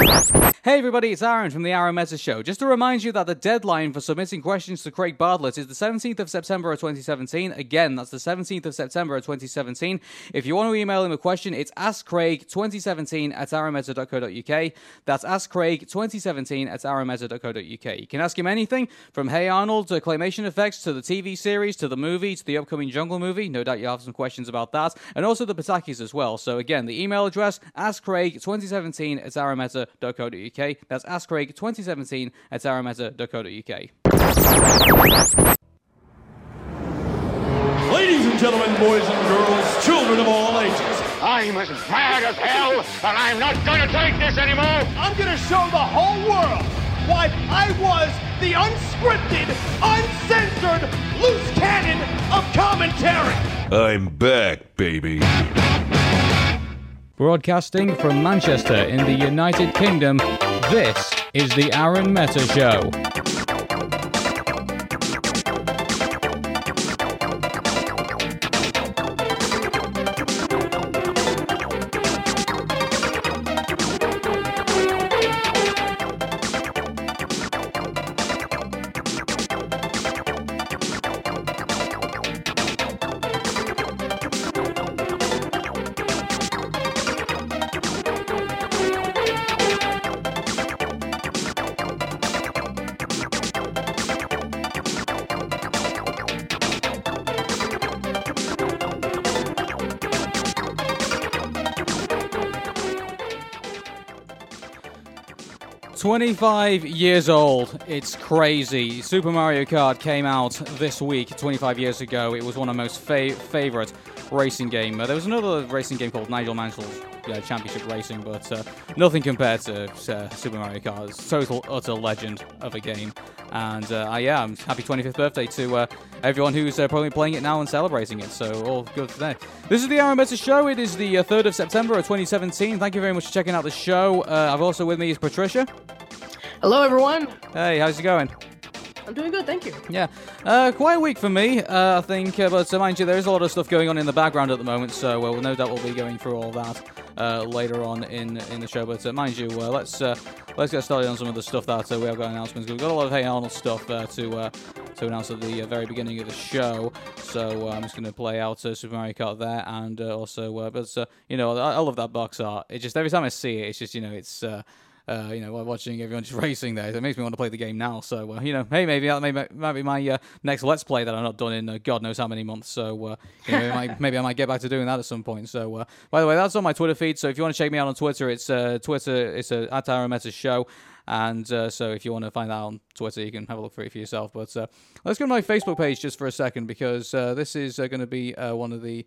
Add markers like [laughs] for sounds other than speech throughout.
Hey everybody, it's Arun from the Arun Meta Show. Just to remind you that the deadline for submitting questions to Craig Bartlett is the 17th of September of 2017. Again, that's the 17th of September of 2017. If you want to email him a question, it's askcraig2017 at aaronmeta.co.uk. That's askcraig2017 at aaronmeta.co.uk. You can ask him anything from Hey Arnold to claymation effects to the TV series to the movie to the upcoming Jungle movie. No doubt you have some questions about that. And also the Patakis as well. So again, the email address, askcraig2017 at aaronmeta.co.uk. That's askcraig2017 at arameta.co.uk. Ladies and gentlemen, boys and girls, children of all ages, I'm as mad as hell, and I'm not gonna take this anymore. I'm gonna show the whole world why I was the unscripted, uncensored, loose cannon of commentary. I'm back, baby. Broadcasting from Manchester in the United Kingdom, this is the Arun Meta Show. Twenty-five years old. It's crazy. Super Mario Kart came out this week. Twenty-five years ago, it was one of my most fa- favorite racing game. Uh, there was another racing game called Nigel Mansell's uh, Championship Racing, but uh, nothing compared to uh, Super Mario Kart. It's total utter legend of a game. And uh, I, yeah, I'm happy 25th birthday to uh, everyone who's uh, probably playing it now and celebrating it. So all good today. This is the Arun Show. It is the uh, 3rd of September of 2017. Thank you very much for checking out the show. Uh, I've also with me is Patricia. Hello, everyone. Hey, how's it going? I'm doing good, thank you. Yeah, uh, quite a week for me, uh, I think. Uh, but uh, mind you, there is a lot of stuff going on in the background at the moment, so uh, we'll no doubt we'll be going through all that uh, later on in in the show. But uh, mind you, uh, let's uh, let's get started on some of the stuff that uh, we have got announcements. We've got a lot of Hey Arnold stuff to to announce at the very beginning of the show, so I'm just going to play out Super Mario Kart there, and also, but you know, I, I love that box art. It just every time I see it, it's just you know, it's. Uh, uh, you know, watching everyone just [laughs] racing there, it makes me want to play the game now. So, uh, you know, hey, maybe that may, might be my uh, next Let's Play that I've not done in uh, God knows how many months. So, uh, you know, might, maybe I might get back to doing that at some point. So, uh, by the way, that's on my Twitter feed. So, if you want to check me out on Twitter, it's uh, Twitter, it's uh, at Aaron Show. And uh, so, if you want to find that on Twitter, you can have a look for it for yourself. But uh, let's go to my Facebook page just for a second because uh, this is uh, going to be uh, one of the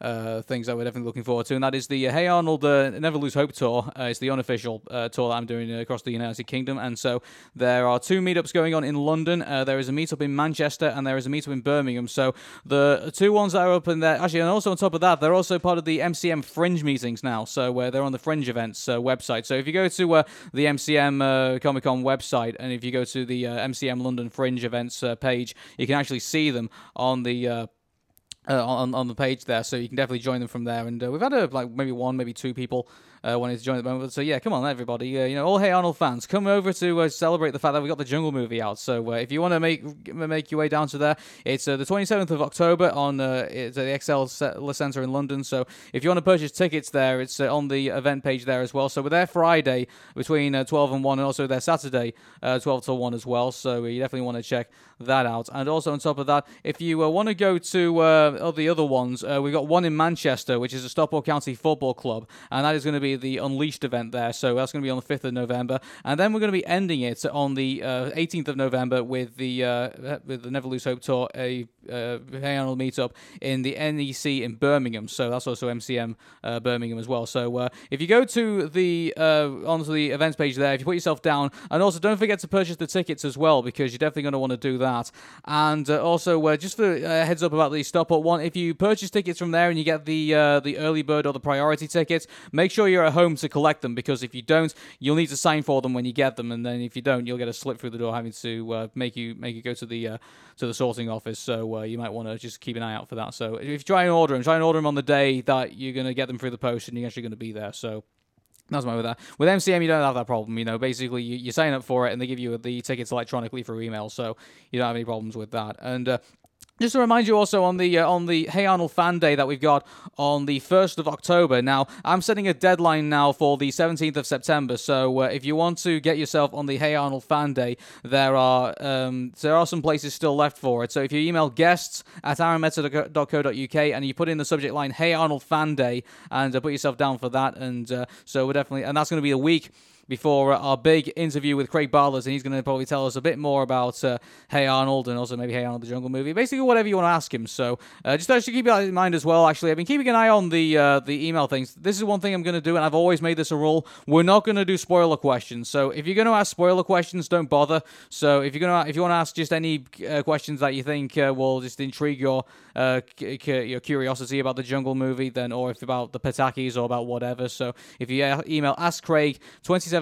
uh, things that we're definitely looking forward to, and that is the uh, Hey Arnold uh, Never Lose Hope tour. Uh, it's the unofficial uh, tour that I'm doing across the United Kingdom, and so there are two meetups going on in London. Uh, there is a meetup in Manchester, and there is a meetup in Birmingham. So the two ones that are up in there, actually, and also on top of that, they're also part of the MCM Fringe meetings now. So uh, they're on the Fringe events website. So if you go to the MCM Comic Con website, and if you go to the MCM London Fringe events page, you can actually see them on the. Uh, uh, on on the page there, so you can definitely join them from there. And uh, we've had a, like maybe one, maybe two people uh, wanting to join at the moment. So yeah, come on, everybody, uh, you know, all Hey Arnold fans, come over to uh, celebrate the fact that we got the Jungle movie out. So uh, if you want to make make your way down to there, it's uh, the 27th of October on uh, it's at the ExCeL Centre in London. So if you want to purchase tickets there, it's on the event page there as well. So we're there Friday between uh, 12 and 1, and also there Saturday uh, 12 to 1 as well. So you definitely want to check that out. And also on top of that, if you want to go to uh, the other ones, we've got one in Manchester, which is a Stockport County Football Club, and that is going to be the Unleashed event there. So that's going to be on the 5th of November, and then we're going to be ending it on the uh, 18th of November with the uh, with the Never Lose Hope tour, a uh, Hey Arnold meetup in the NEC in Birmingham. So that's also MCM uh, Birmingham as well. So uh, if you go to the uh, onto the events page there, if you put yourself down, and also don't forget to purchase the tickets as well because you're definitely going to want to do that. And uh, also just for heads up about the Stockport one, if you purchase tickets from there and you get the the early bird or the priority tickets, make sure you're at home to collect them because if you don't, you'll need to sign for them when you get them, and then if you don't, you'll get a slip through the door having to uh, make you make you go to the uh, to the sorting office. So uh, you might want to just keep an eye out for that. So if you try and order them, try and order them on the day that you're going to get them through the post and you're actually going to be there. So That's my with that. With MCM, you don't have that problem. You know, basically, you, you sign up for it, and they give you the tickets electronically through email, so you don't have any problems with that. And uh, just to remind you also on the uh, on the Hey Arnold fan day that we've got on the 1st of October. Now, I'm setting a deadline now for the 17th of September. So, uh, if you want to get yourself on the Hey Arnold fan day, there are um, there are some places still left for it. So, if you email guests at aaronmeta.co.uk and you put in the subject line Hey Arnold fan day and uh, put yourself down for that, and uh, so we're definitely and that's going to be a week before uh, our big interview with Craig Bartlett, and he's going to probably tell us a bit more about uh, Hey Arnold and also maybe Hey Arnold the Jungle movie. Basically, whatever you want to ask him. So uh, just actually keep that in mind as well. Actually, I've been keeping an eye on the uh, the email things. This is one thing I'm going to do, and I've always made this a rule. We're not going to do spoiler questions. So if you're going to ask spoiler questions, don't bother. So if you're going to if you want to ask just any uh, questions that you think uh, will just intrigue your c- c- your curiosity about the Jungle movie, then or if about the Patakis or about whatever. So if you email ask Craig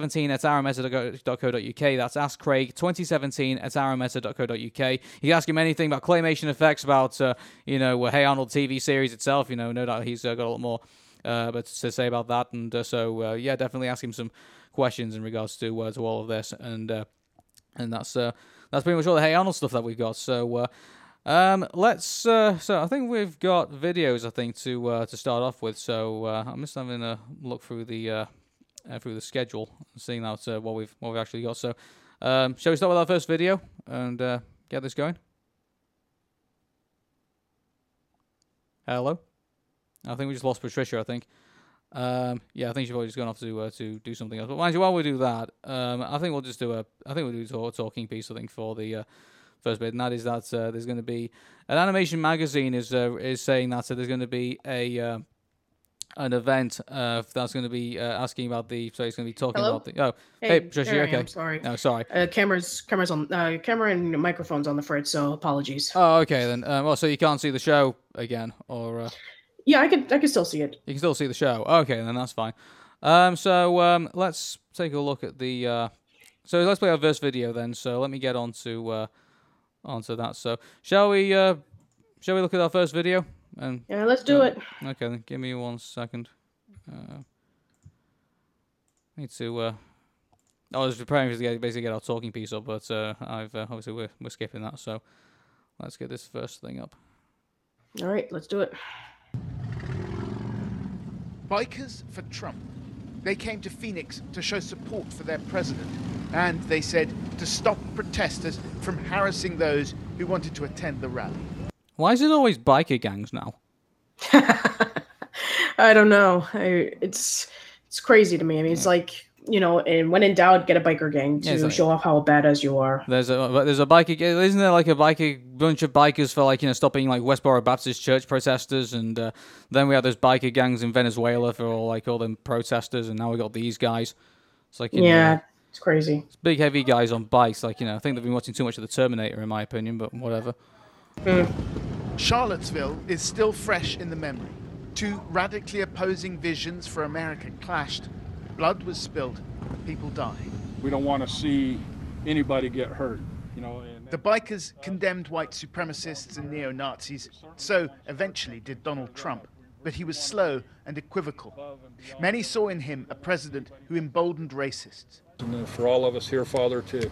2017 at aaronmeta.co.uk, that's ask Craig 2017 at aaronmeta.co.uk. You can ask him anything about claymation effects, about uh, you know Hey Arnold TV series itself. You know, no doubt he's uh, got a lot more uh, but to say about that, and uh, so uh, yeah, definitely ask him some questions in regards to uh, to all of this, and uh, and that's uh, that's pretty much all the Hey Arnold stuff that we've got. So. Uh, um, let's. Uh, so I think we've got videos. I think to uh, to start off with. So uh, I'm just having a look through the uh, uh, through the schedule, seeing out uh, what we've what we've actually got. So, um, shall we start with our first video and uh, get this going? Hello. I think we just lost Patricia. I think. Um, yeah, I think she's probably just gone off to uh, to do something else. But mind you, while we do that, um, I think we'll just do a. I think we'll do a talking piece. I think for the uh, first bit, and that is that uh, there's going to be an animation magazine is uh, is saying that so there's going to be a uh, an event uh, that's going to be uh, asking about the. So he's going to be talking Hello? about the. Oh, hey, Hey, Patricia, there okay? am, sorry. No, sorry. Uh, cameras, cameras on, uh, camera and microphones on the fritz. So apologies. Oh, okay then. Um, well, so you can't see the show again, or uh, yeah, I can, I can still see it. you can still see the show. Okay, then that's fine. Um, so um, let's take a look at the. Uh, so let's play our first video then. So let me get on to uh, onto that. So shall we? Uh, shall we look at our first video? And Yeah, let's do it. Okay, then give me one second. Uh, need to. Uh, I was preparing to get, basically get our talking piece up, but uh, I've uh, obviously we're we're skipping that. So let's get this first thing up. All right, let's do it. Bikers for Trump. They came to Phoenix to show support for their president, and they said to stop protesters from harassing those who wanted to attend the rally. Why is it always biker gangs now? [laughs] I don't know. I, it's it's crazy to me. I mean, it's like you know, and when in doubt, get a biker gang to Yeah, like- show off how badass you are. There's a there's a biker. Isn't there like a biker bunch of bikers for like you know stopping like Westboro Baptist Church protesters, and uh, then we have those biker gangs in Venezuela for all like all them protesters, and now we got these guys. It's like you know, Yeah, it's crazy. big heavy guys on bikes. Like you know, I think they've been watching too much of the Terminator, in my opinion. But whatever. Charlottesville is still fresh in the memory. Two radically opposing visions for America clashed. Blood was spilled. People died. We don't want to see anybody get hurt, you know. The bikers condemned white supremacists and neo Nazis. So eventually did Donald Trump. But he was slow and equivocal. Many saw in him a president who emboldened racists. and, for all of us here, Father, to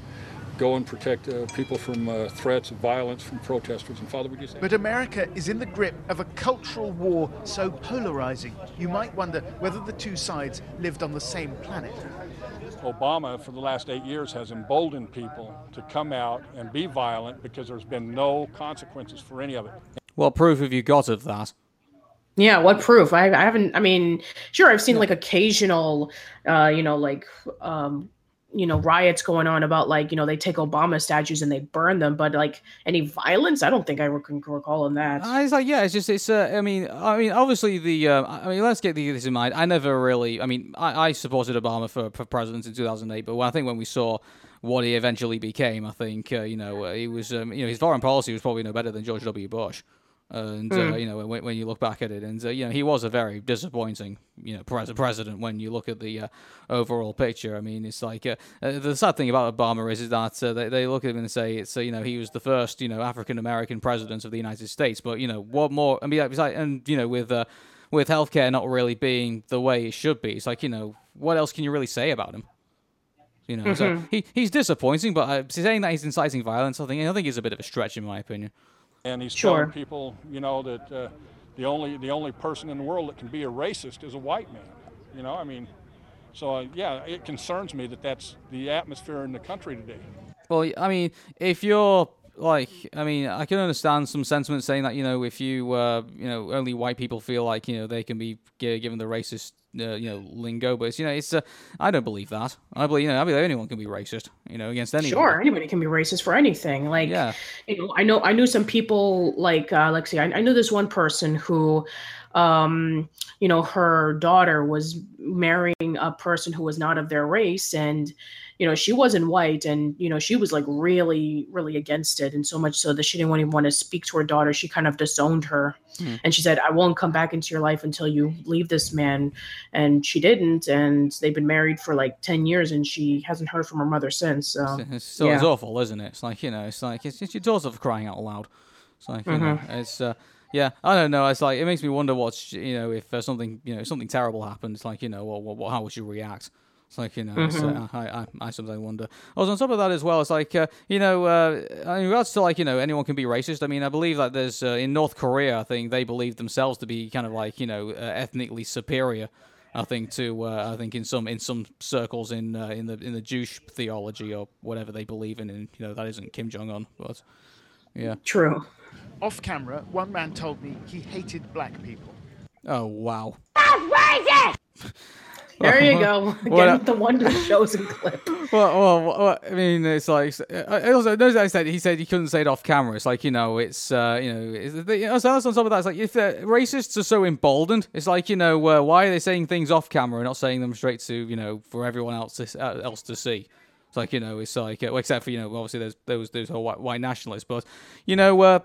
go and protect uh, people from uh, threats of violence from protesters. And Father, we just But America is in the grip of a cultural war so polarizing, you might wonder whether the two sides lived on the same planet. Obama, for the last eight years, has emboldened people to come out and be violent because there's been no consequences for any of it. What proof have you got of that? Yeah, what proof? I, I haven't. I mean, sure, I've seen like occasional, uh, you know, like, um, you know, riots going on about like, you know, they take Obama statues and they burn them, but like any violence, I don't think I can recall in that. Uh, it's like yeah, it's just it's. Uh, I mean, I mean, obviously the. Uh, I mean, let's get this in mind. I never really. I mean, I, I supported Obama for for president in 2008, but when, I think when we saw what he eventually became, I think uh, you know uh, he was. Um, you know, his foreign policy was probably no better than George W. Bush. And uh, you know when, when you look back at it, and uh, you know he was a very disappointing you know pres- president when you look at the uh, overall picture. I mean, it's like uh, uh, the sad thing about Obama is, is that uh, they, they look at him and say it's uh, you know he was the first you know African American president of the United States, but you know what more? I mean, like, and you know with uh, with healthcare not really being the way it should be, it's like you know what else can you really say about him? You know, so he, he's disappointing, but uh, saying that he's inciting violence, I think I think is a bit of a stretch in my opinion. And he's Sure. telling people, you know, that uh, the only the only person in the world that can be a racist is a white man. You know, I mean, so uh, yeah, it concerns me that that's the atmosphere in the country today. Well, I mean, if you're like, I mean, I can understand some sentiment saying that you know, if you, uh, you know, only white people feel like you know they can be given the racist, uh, you know, lingo, but it's you know, it's, uh, I don't believe that. I believe you know, I believe anyone can be racist, you know, against anyone. Sure, anybody can be racist for anything. Like, Yeah. you know, I know I knew some people like uh, let's see, I, I knew this one person who, um, you know, her daughter was marrying a person who was not of their race, and you know, she wasn't white, and you know, she was like really, really against it, and so much so that she didn't even want to speak to her daughter. She kind of disowned her, and she said, "I won't come back into your life until you leave this man," and she didn't, and they've been married for like ten years, and she hasn't heard from her mother since. So. It's still Yeah. it's awful, isn't it? It's like you know, it's like it's, it's your daughter for crying out loud. It's like you know, Mm-hmm. it's uh, yeah, I don't know. It's like it makes me wonder what's you know if uh, something you know something terrible happened. It's like you know, well, well, how would you react? It's like you know, Mm-hmm. uh, I, I I sometimes wonder. Also, on top of that as well, it's like uh, you know, uh, in regards to like you know, anyone can be racist. I mean, I believe that there's uh, in North Korea, I think they believe themselves to be kind of like you know, uh, ethnically superior. I think to uh, I think in some in some circles in uh, in the in the Jewish theology or whatever they believe in, and you know that isn't Kim Jong Un, but yeah. True. Off camera, one man told me he hated black people. Oh wow. [laughs] There you go. [laughs] What Again, up? the one that shows in clip. [laughs] Well, well, well, I mean, it's like I also noticed I said he said he couldn't say it off camera. It's like you know, it's uh, you know, it's, you know, so that's on top of that. It's like if the racists are so emboldened, it's like you know, uh, why are they saying things off camera and not saying them straight to you know for everyone else to, uh, else to see? It's like you know, it's like uh, well, except for you know, obviously there's those those whole white, white nationalists, but you know.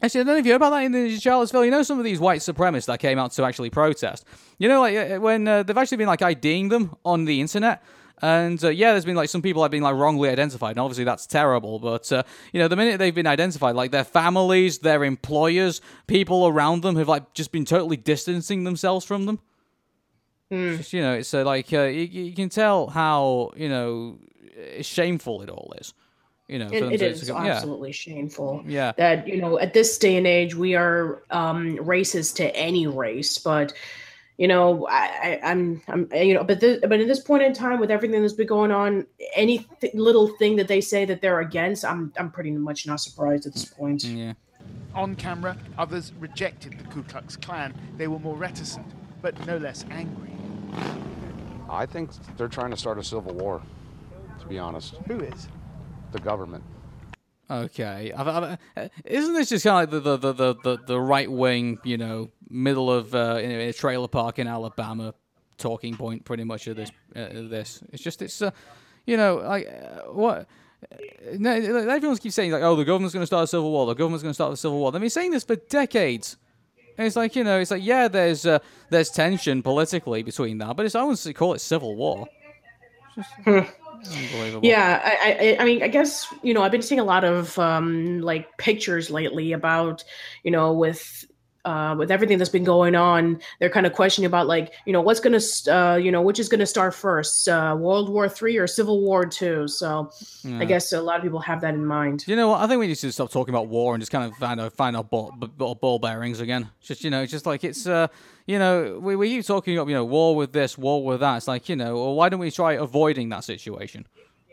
Uh, Actually, I don't know if you heard about that in the Charlottesville. You know, some of these white supremacists that came out to actually protest. You know, like uh, when uh, they've actually been like IDing them on the internet. And uh, yeah, there's been like some people have been like wrongly identified, and obviously that's terrible. But uh, you know, the minute they've been identified, like their families, their employers, people around them have like just been totally distancing themselves from them. Just, you know, it's uh, like uh, you, you can tell how you know shameful it all is. You know, for It, them it to- is to go- yeah. absolutely shameful. Yeah. That, you know, at this day and age, we are um, racist to any race. But, you know, I, I, I'm, I'm, you know, but, this, but at this point in time, with everything that's been going on, any th- little thing that they say that they're against, I'm, I'm pretty much not surprised at this point. Yeah. On camera, others rejected the Ku Klux Klan. They were more reticent, but no less angry. I think they're trying to start a civil war, to be honest. Who is? The government. Okay, I've, I've, isn't this just kind of like the the, the, the, the right wing, you know, middle of uh, in a trailer park in Alabama, talking point pretty much of this uh, this? It's just it's uh, you know like uh, what. uh, No, everyone keeps saying like, "Oh, the government's going to start a civil war. The government's going to start a civil war." They've been saying this for decades. And it's like you know, it's like yeah, there's uh, there's tension politically between that, but it's I wouldn't call it civil war. Unbelievable. Yeah, I, I, I mean, I guess you know, I've been seeing a lot of um, like pictures lately about, you know, with uh, with everything that's been going on, they're kind of questioning about like, you know, what's gonna, st- uh, you know, which is gonna start first, uh, World War Three or Civil War Two. So, I guess a lot of people have that in mind. You know what? I think we need to stop talking about war and just kind of find our find our ball, b- ball, ball bearings again. Just you know, it's just like it's uh, you know, we, we keep talking about you know war with this, war with that. It's like you know, well, why don't we try avoiding that situation?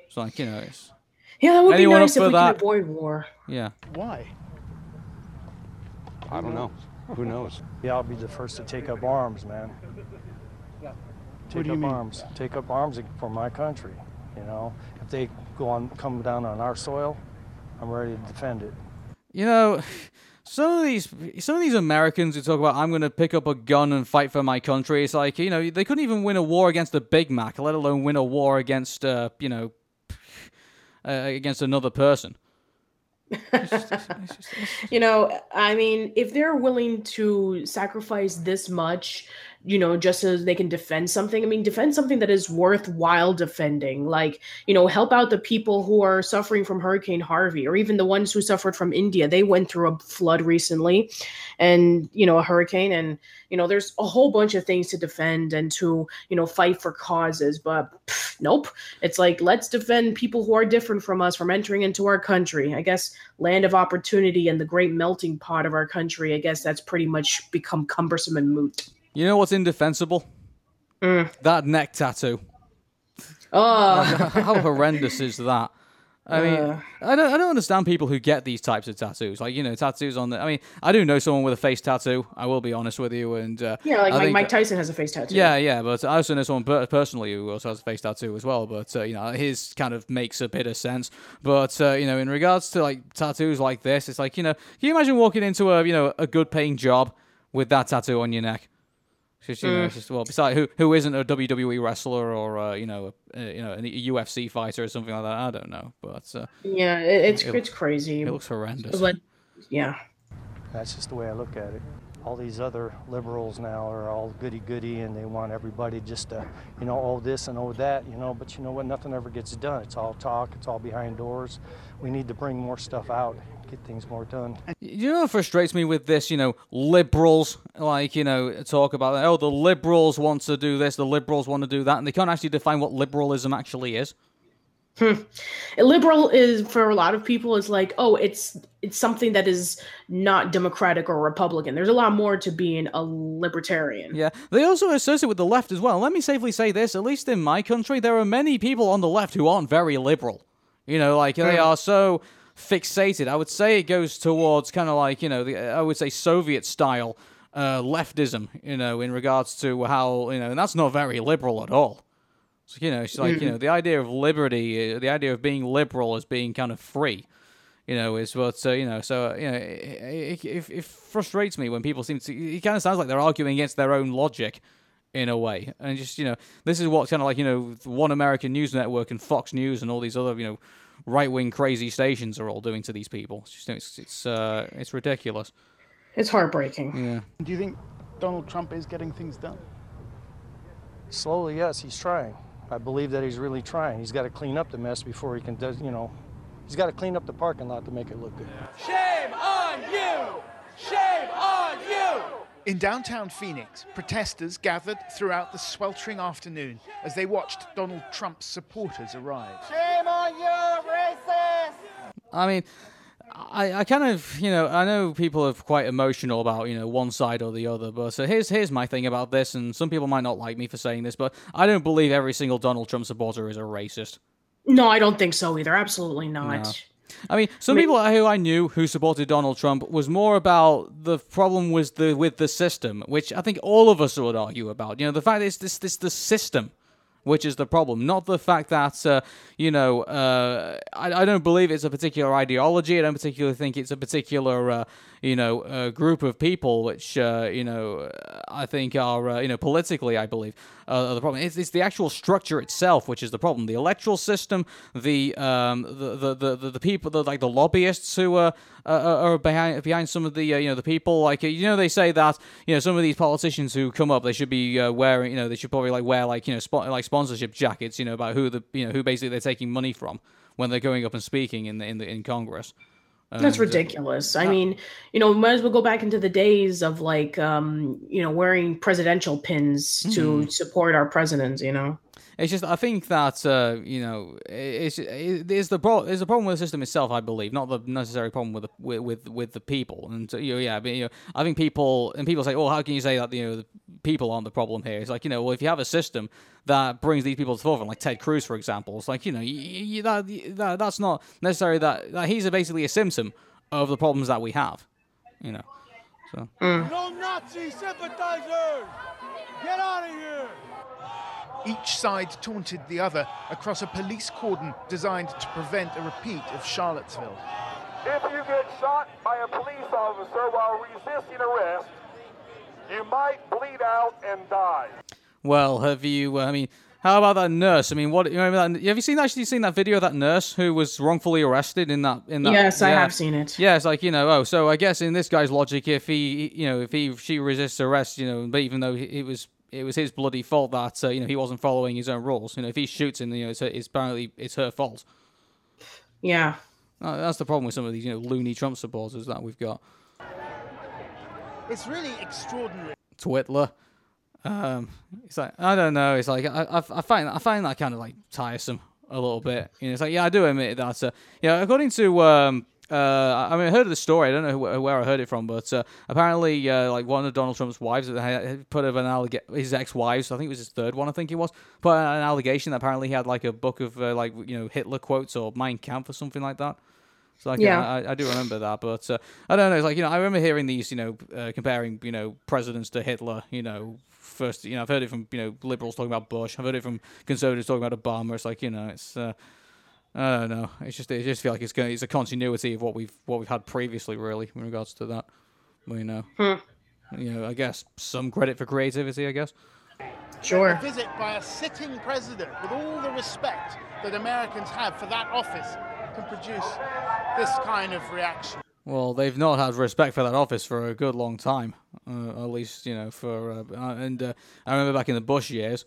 It's like you know, it's Yeah, that would Anyone be up nice if we that? could avoid war. yeah. Why? I don't know. Who knows? Yeah, I'll be the first to take up arms, man. Take up mean? arms. Take up arms for my country. You know, if they go on, come down on our soil, I'm ready to defend it. You know, some of these some of these Americans who talk about I'm going to pick up a gun and fight for my country. It's like you know they couldn't even win a war against a Big Mac, let alone win a war against uh, you know uh, against another person. It's just- it's just- [laughs] You know, I mean, if they're willing to sacrifice this much you know, just so they can defend something. I mean, defend something that is worthwhile defending. Like, you know, help out the people who are suffering from Hurricane Harvey, or even the ones who suffered from India. They went through a flood recently, and you know, a hurricane, and you know, there's a whole bunch of things to defend and to you know fight for causes. But pff, nope, it's like let's defend people who are different from us from entering into our country. I guess land of opportunity and the great melting pot of our country. I guess that's pretty much become cumbersome and moot. You know what's indefensible? Mm. That neck tattoo. Oh, How horrendous is that? I mean, Uh. I don't, I don't understand people who get these types of tattoos. Like, you know, tattoos on the. I mean, I do know someone with a face tattoo. I will be honest with you, and uh, yeah, like Mike, Tyson has a face tattoo. Yeah, yeah, but I also know someone per- personally who also has a face tattoo as well. But uh, you know, his kind of makes a bit of sense. But uh, you know, in regards to like tattoos like this, it's like you know, can you imagine walking into a you know a good paying job with that tattoo on your neck? It's just, you know, Mm. it's just well, besides who who isn't a WWE wrestler or uh, you know a, you know a UFC fighter or something like that? I don't know, but uh, yeah, it, it's It- it's crazy. it looks horrendous. But yeah, That's just the way I look at it. All these other liberals now are all goody goody and they want everybody just to, you know, all this and all that, you know, but you know what? Nothing ever gets done. It's all talk, it's all behind doors. We need to bring more stuff out, get things more done. You know what frustrates me with this, you know, liberals, like, you know, talk about, oh, the liberals want to do this, the liberals want to do that, and they can't actually define what liberalism actually is. A liberal is for a lot of people is like oh it's it's something that is not democratic or republican there's a lot more to being a libertarian Yeah, they also associate with the left as well. Let me safely say this: at least in my country, there are many people on the left who aren't very liberal. You know, like they Mm. are so fixated. I would say it goes towards kind of like you know, the, I would say Soviet style uh, leftism. You know, in regards to how you know, and that's not very liberal at all. So, you know, it's like you Mhm. know, the idea of liberty, uh, the idea of being liberal as being kind of free. You know, is what uh, you know. So uh, you know, it, it, it frustrates me when people seem to. It kind of sounds like they're arguing against their own logic, in a way. And just you know, this is what kind of like you know, One American News Network and Fox News and all these other you know, right wing crazy stations are all doing to these people. It's just it's it's uh, it's ridiculous. it's heartbreaking Yeah. Do you think Donald Trump is getting things done? Slowly, yes, he's trying. I believe that he's really trying. He's got to clean up the mess before he can, does, you know, he's got to clean up the parking lot to make it look good. Shame on you! Shame on you! In downtown Phoenix, protesters gathered throughout the sweltering afternoon as they watched Donald Trump's supporters arrive. Shame on you, racist! I mean, I, I kind of, you know, I know people are quite emotional about, you know, one side or the other, but so here's here's my thing about this, and some people might not like me for saying this, but I don't believe every single Donald Trump supporter is a racist. no i don't think so either absolutely not No. I mean, some people who I knew who supported Donald Trump was more about the problem was the with the system, which I think all of us would argue about. You know, the fact is this this the system which is the problem, not the fact that uh, you know uh, I, I don't believe it's a particular ideology. I don't particularly think it's a particular uh, you know uh, group of people which uh, you know I think are uh, you know politically I believe uh, are the problem. It's, it's the actual structure itself which is the problem. The electoral system, the um, the, the, the, the the people, the, like the lobbyists who uh, uh, are behind behind some of the uh, you know the people like uh, you know they say that you know some of these politicians who come up they should be uh, wearing you know they should probably like wear like you know spo- like sponsorship jackets you know about who the you know who basically they're taking money from when they're going up and speaking in the in the in Congress. That's And, uh, ridiculous. I mean, you know, might as well go back into the days of like, um, you know, wearing presidential pins to Mhm. support our presidents. You know, It's just I think that uh, you know it's it's the pro- it's the problem with the system itself. I believe not the necessary problem with the with with, with the people. And uh, you know, yeah, but, you know, I think people and people say, "Oh, how can you say that you know the people aren't the problem here?" It's like you know, well, if you have a system that brings these people to the forefront, like Ted Cruz, for example, it's like you know, you, you, that, that that's not necessarily that, that he's a, basically a symptom of the problems that we have. You know, so. No Nazi sympathizers! Get out of here! Each side taunted the other across a police cordon designed to prevent a repeat of Charlottesville. If you get shot by a police officer while resisting arrest, you might bleed out and die. Well, have you? Uh, I mean, how about that nurse? I mean, what? You remember that? Have you seen actually seen that video of that nurse who was wrongfully arrested in that? In that? Yes, I have seen it. Yeah, it's like you know. Oh, so I guess in this guy's logic, if he, you know, if he she resists arrest, you know, but even though he, he was it was his bloody fault that uh, you know he wasn't following his own rules. You know, if he shoots and you know it's, it's apparently it's her fault. Yeah. Uh, that's the problem with some of these you know loony Trump supporters that we've got. It's really extraordinary. Twitler. Um, it's like I don't know. It's like I, I, I find I find that kind of like tiresome a little bit. You know, it's like yeah, I do admit that. Uh, yeah, according to um, uh, I mean, I heard of the story. I don't know wh- where I heard it from, but uh, apparently, uh, like one of Donald Trump's wives put of an allegation. His ex-wives, I think it was his third one. I think it was put an allegation that apparently he had like a book of uh, like you know Hitler quotes or Mein Kampf or something like that. So like, Yeah. I, I do remember that, but uh, I don't know. It's like you know, I remember hearing these, you know, uh, comparing you know presidents to Hitler. You know, first, you know, I've heard it from you know liberals talking about Bush. I've heard it from conservatives talking about Obama. It's like you know, it's. Uh, I don't know. It's just it just feel like it's going. It's a continuity of what we've what we've had previously, really, in regards to that. Well, you know, you know, I guess some credit for creativity. I guess. Sure. A visit by a sitting president with all the respect that Americans have for that office can produce this kind of reaction. Well, they've not had respect for that office for a good long time. Uh, at least, you know, for uh, uh, and uh, I remember back in the Bush years,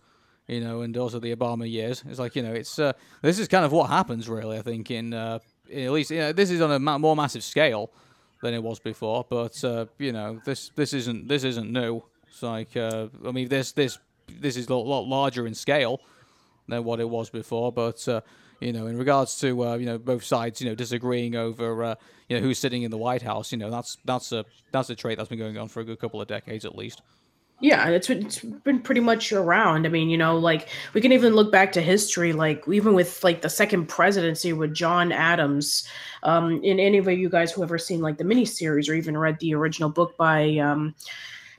you know, and also the Obama years. It's like you know, it's uh, this is kind of what happens, really. I think in, uh, at least you know, this is on a ma- more massive scale than it was before. But uh, you know, this this isn't this isn't new. It's like uh, I mean, this this this is a lot, larger in scale than what it was before. But uh, you know, in regards to uh, you know both sides, you know, disagreeing over you know who's sitting in the White House, you know, that's that's a that's a trait that's been going on for a good couple of decades at least. Yeah, it's it's been pretty much around. I mean, you know, like we can even look back to history, like even with like the second presidency with John Adams. Um, in any of you guys who ever seen like the miniseries or even read the original book by um,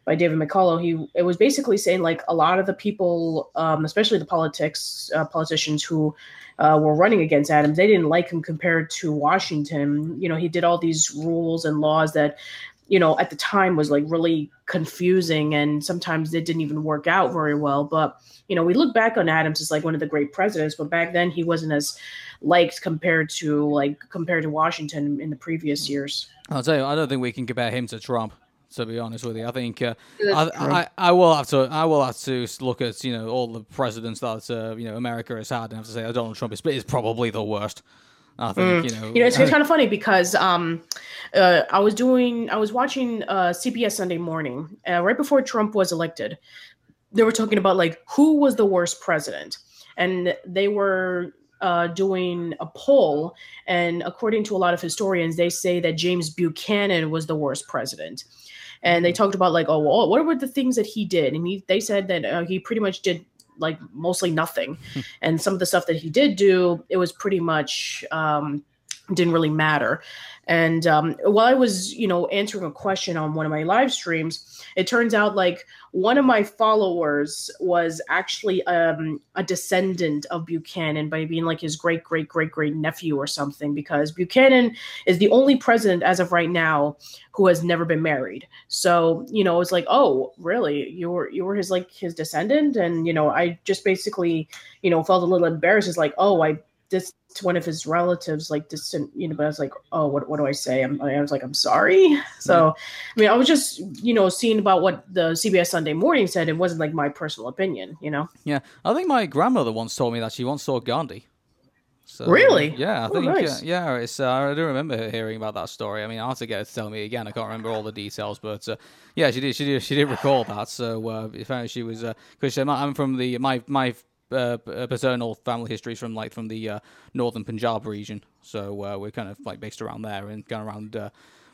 by David McCullough, he it was basically saying like a lot of the people, um, especially the politics uh, politicians who uh, were running against Adams, they didn't like him compared to Washington. You know, he did all these rules and laws that you know at the time was like really confusing and sometimes it didn't even work out very well but you know we look back on adams as like one of the great presidents but back then he wasn't as liked compared to like compared to washington in the previous years I'll tell you, I don't think we can compare him to Trump. To be honest with you, I think uh, I. I, I will have to I will have to look at you know all the presidents that uh, you know America has had and have to say that Donald Trump is, is probably the worst. I think you know. You know it's, it's [laughs] kind of funny because um uh, i was doing i was watching uh cbs sunday morning uh, right before trump was elected. They were talking about like who was the worst president. And they were uh, doing a poll and according to a lot of historians they say that james buchanan was the worst president. And they talked about like oh well, what were the things that he did? And he, they said that uh, he pretty much did like mostly nothing. [laughs] And some of the stuff that he did do it was pretty much um, didn't really matter and um, while i was you know answering a question on one of my live streams it turns out like one of my followers was actually um, a descendant of buchanan by being like his great great great great nephew or something because buchanan is the only president as of right now who has never been married. So you know it's like oh really? You were you were his like his descendant? And you know i just basically you know felt a little embarrassed. It's like oh i this to one of his relatives like distant you know but i was like oh what, what do i say I'm, i was like i'm sorry [laughs] so i mean i was just you know seeing about what the cbs sunday morning said it wasn't like my personal opinion you know Yeah, I think my grandmother once told me that she once saw Gandhi. So, Really? Yeah, I Oh, think. nice. uh, yeah, it's. Uh, I do remember hearing about that story. I mean, I'll have to get her to tell me again. I can't remember all the details, but uh, yeah, she did. She did. She did recall that. So uh, she was because I'm from the my my uh, uh, paternal family history is from like from the uh, northern Punjab region. So uh, we're kind of like based around there and kind of around uh,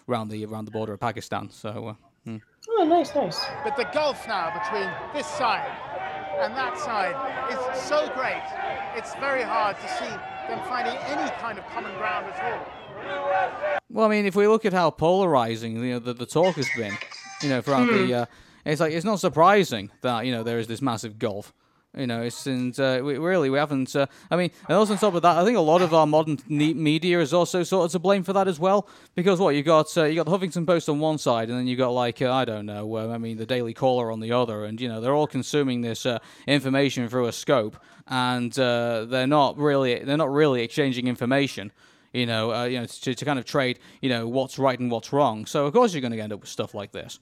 around the around the border of Pakistan. So. Uh, hmm. oh nice nice But the gulf now between this side and that side is so great, it's very hard to see them finding any kind of common ground at all. Well, I mean, if we look at how polarizing you know the, the talk has been, you know, throughout Hmm. the, uh, it's like it's not surprising that you know there is this massive gulf. You know, and uh, we really we haven't. Uh, I mean, and also on top of that, I think a lot of our modern ne- media is also sort of to blame for that as well. Because what you got, uh, you got the Huffington Post on one side, and then you got like uh, I don't know, uh, I mean, the Daily Caller on the other, and you know they're all consuming this uh, information through a scope, and they're not really they're not really exchanging information you know, uh, you know, to, to kind of trade, you know, what's right and what's wrong. So of course you're going to end up with stuff like this.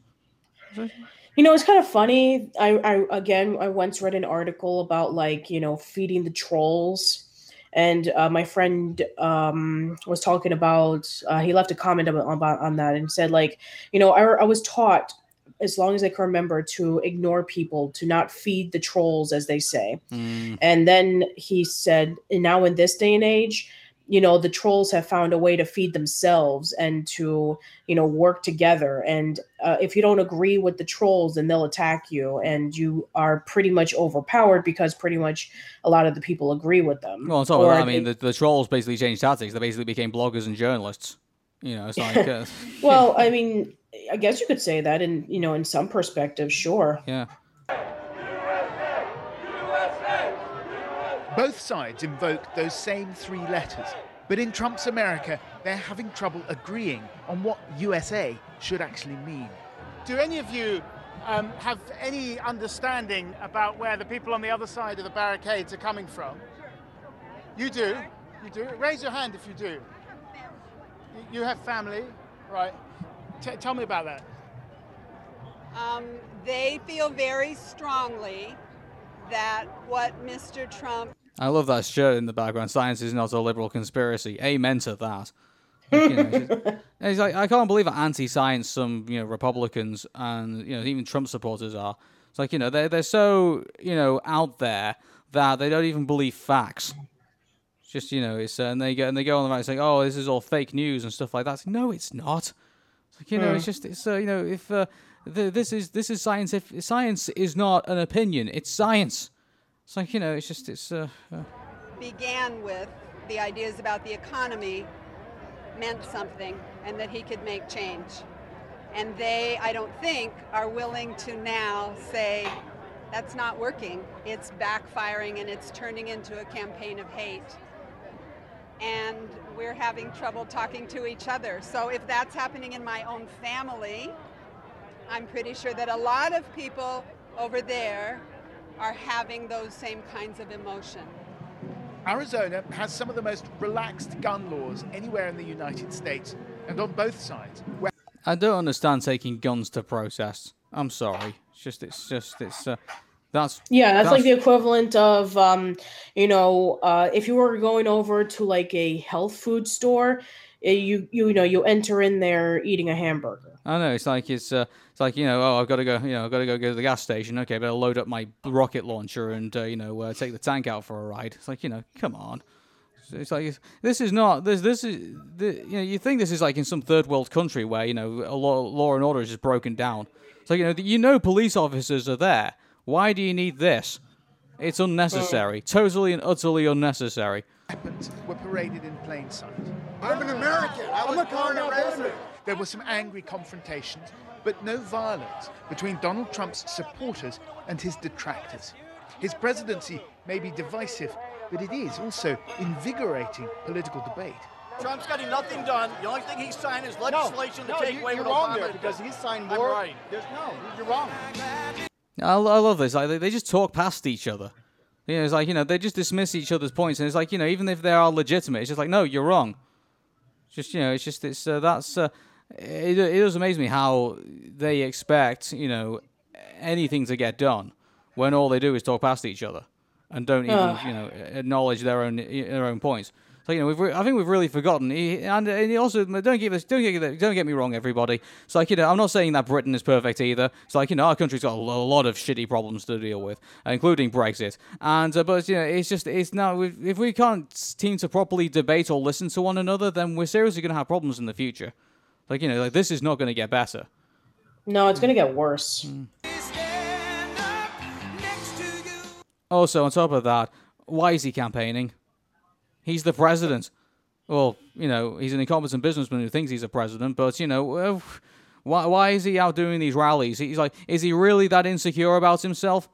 You know, it's kind of funny. I, I again, I once read an article about like you know feeding the trolls, and uh, my friend um, was talking about. Uh, he left a comment about, on that and said like, you know, I, I was taught as long as I can remember to ignore people, to not feed the trolls, as they say. Mm. And then he said, and now in this day and age, you know, the trolls have found a way to feed themselves and to, you know, work together. And uh, if you don't agree with the trolls, then they'll attack you, and you are pretty much overpowered because pretty much a lot of the people agree with them. Well, on top of that, I mean, they- the, the trolls basically changed tactics. They basically became bloggers and journalists. You know, it's [laughs] like, uh, well, [laughs] I mean, I guess you could say that, in you know, in some perspective, sure. yeah. Both sides invoke those same three letters, but in Trump's America, they're having trouble agreeing on what USA should actually mean. Do any of you um, have any understanding about where the people on the other side of the barricades are coming from? You do? You do? Raise your hand if you do. You- You have family, right? T- tell me about that. Um, they feel very strongly that what Mr. Trump I love that shirt in the background. Science is not a liberal conspiracy. Amen to that. You know, it's, just- [laughs] it's like I can't believe how anti-science some you know Republicans and you know even Trump supporters are. It's like you know they're they're so you know out there that they don't even believe facts. It's just you know it's uh, and they go and they go on the right saying oh this is all fake news and stuff like that. It's like, no, it's not. It's like you know it's Hmm. just it's uh, you know if uh, the, this is this is science. If science is not an opinion, it's science. It's like you know it's just it's uh, uh began with the ideas about the economy meant something and that he could make change. And they, I don't think, are willing to now say, that's not working. It's backfiring and it's turning into a campaign of hate. And we're having trouble talking to each other. So if that's happening in my own family, I'm pretty sure that a lot of people over there are having those same kinds of emotion. Arizona has some of the most relaxed gun laws anywhere in the United States, and on both sides, where I don't understand taking guns to protests. I'm sorry. It's just, it's just, it's, uh, that's. Yeah, that's, like the equivalent of, um, you know, uh, if you were going over to like a health food store, eh, you you know you enter in there eating a hamburger. I know. It's like it's, uh, it's like you know, oh, I've got to go, you know, I've got to go go to the gas station. Okay, but I'll load up my rocket launcher and uh, you know uh, take the tank out for a ride. It's like you know, come on. It's- It's like this is not this this is the, you know you think this is like in some third world country where you know a law, law and order is just broken down. It's like you know you know police officers are there. Why do you need this? It's unnecessary. Totally and utterly unnecessary. weapons were paraded in plain sight. I'm an American. I was born and raised There were some angry confrontations, but no violence between Donald Trump's supporters and his detractors. His presidency may be divisive, but it is also invigorating political debate. Trump's getting nothing done. The only thing he's signed is legislation no, to take you- away you're wrong Obama there because he signed I'm more. right. There's no, you're wrong. I, I love this. Like they, they just talk past each other. You know, it's like you know they just dismiss each other's points, and it's like you know even if they are legitimate, it's just like no, you're wrong. Just you know, it's just it's uh, that's uh, it. It does amaze me how they expect you know anything to get done when all they do is talk past each other and don't even Ugh. you know acknowledge their own their own points. So you know, we've re- I think we've really forgotten. He, and, and he also don't get this, don't get don't get me wrong, everybody. It's like you know, I'm not saying that Britain is perfect either. It's like you know, our country's got a lot of shitty problems to deal with, including Brexit. And uh, but you know, it's just it's now if if we can't seem to properly debate or listen to one another, then we're seriously going to have problems in the future. Like you know, like this is not going to get better. No, it's gonna get worse. Mm. Also, on top of that, why is he campaigning? He's the president. Well, you know, he's an incompetent businessman who thinks he's a president, but you know, why why is he out doing these rallies? He's like, is he really that insecure about himself?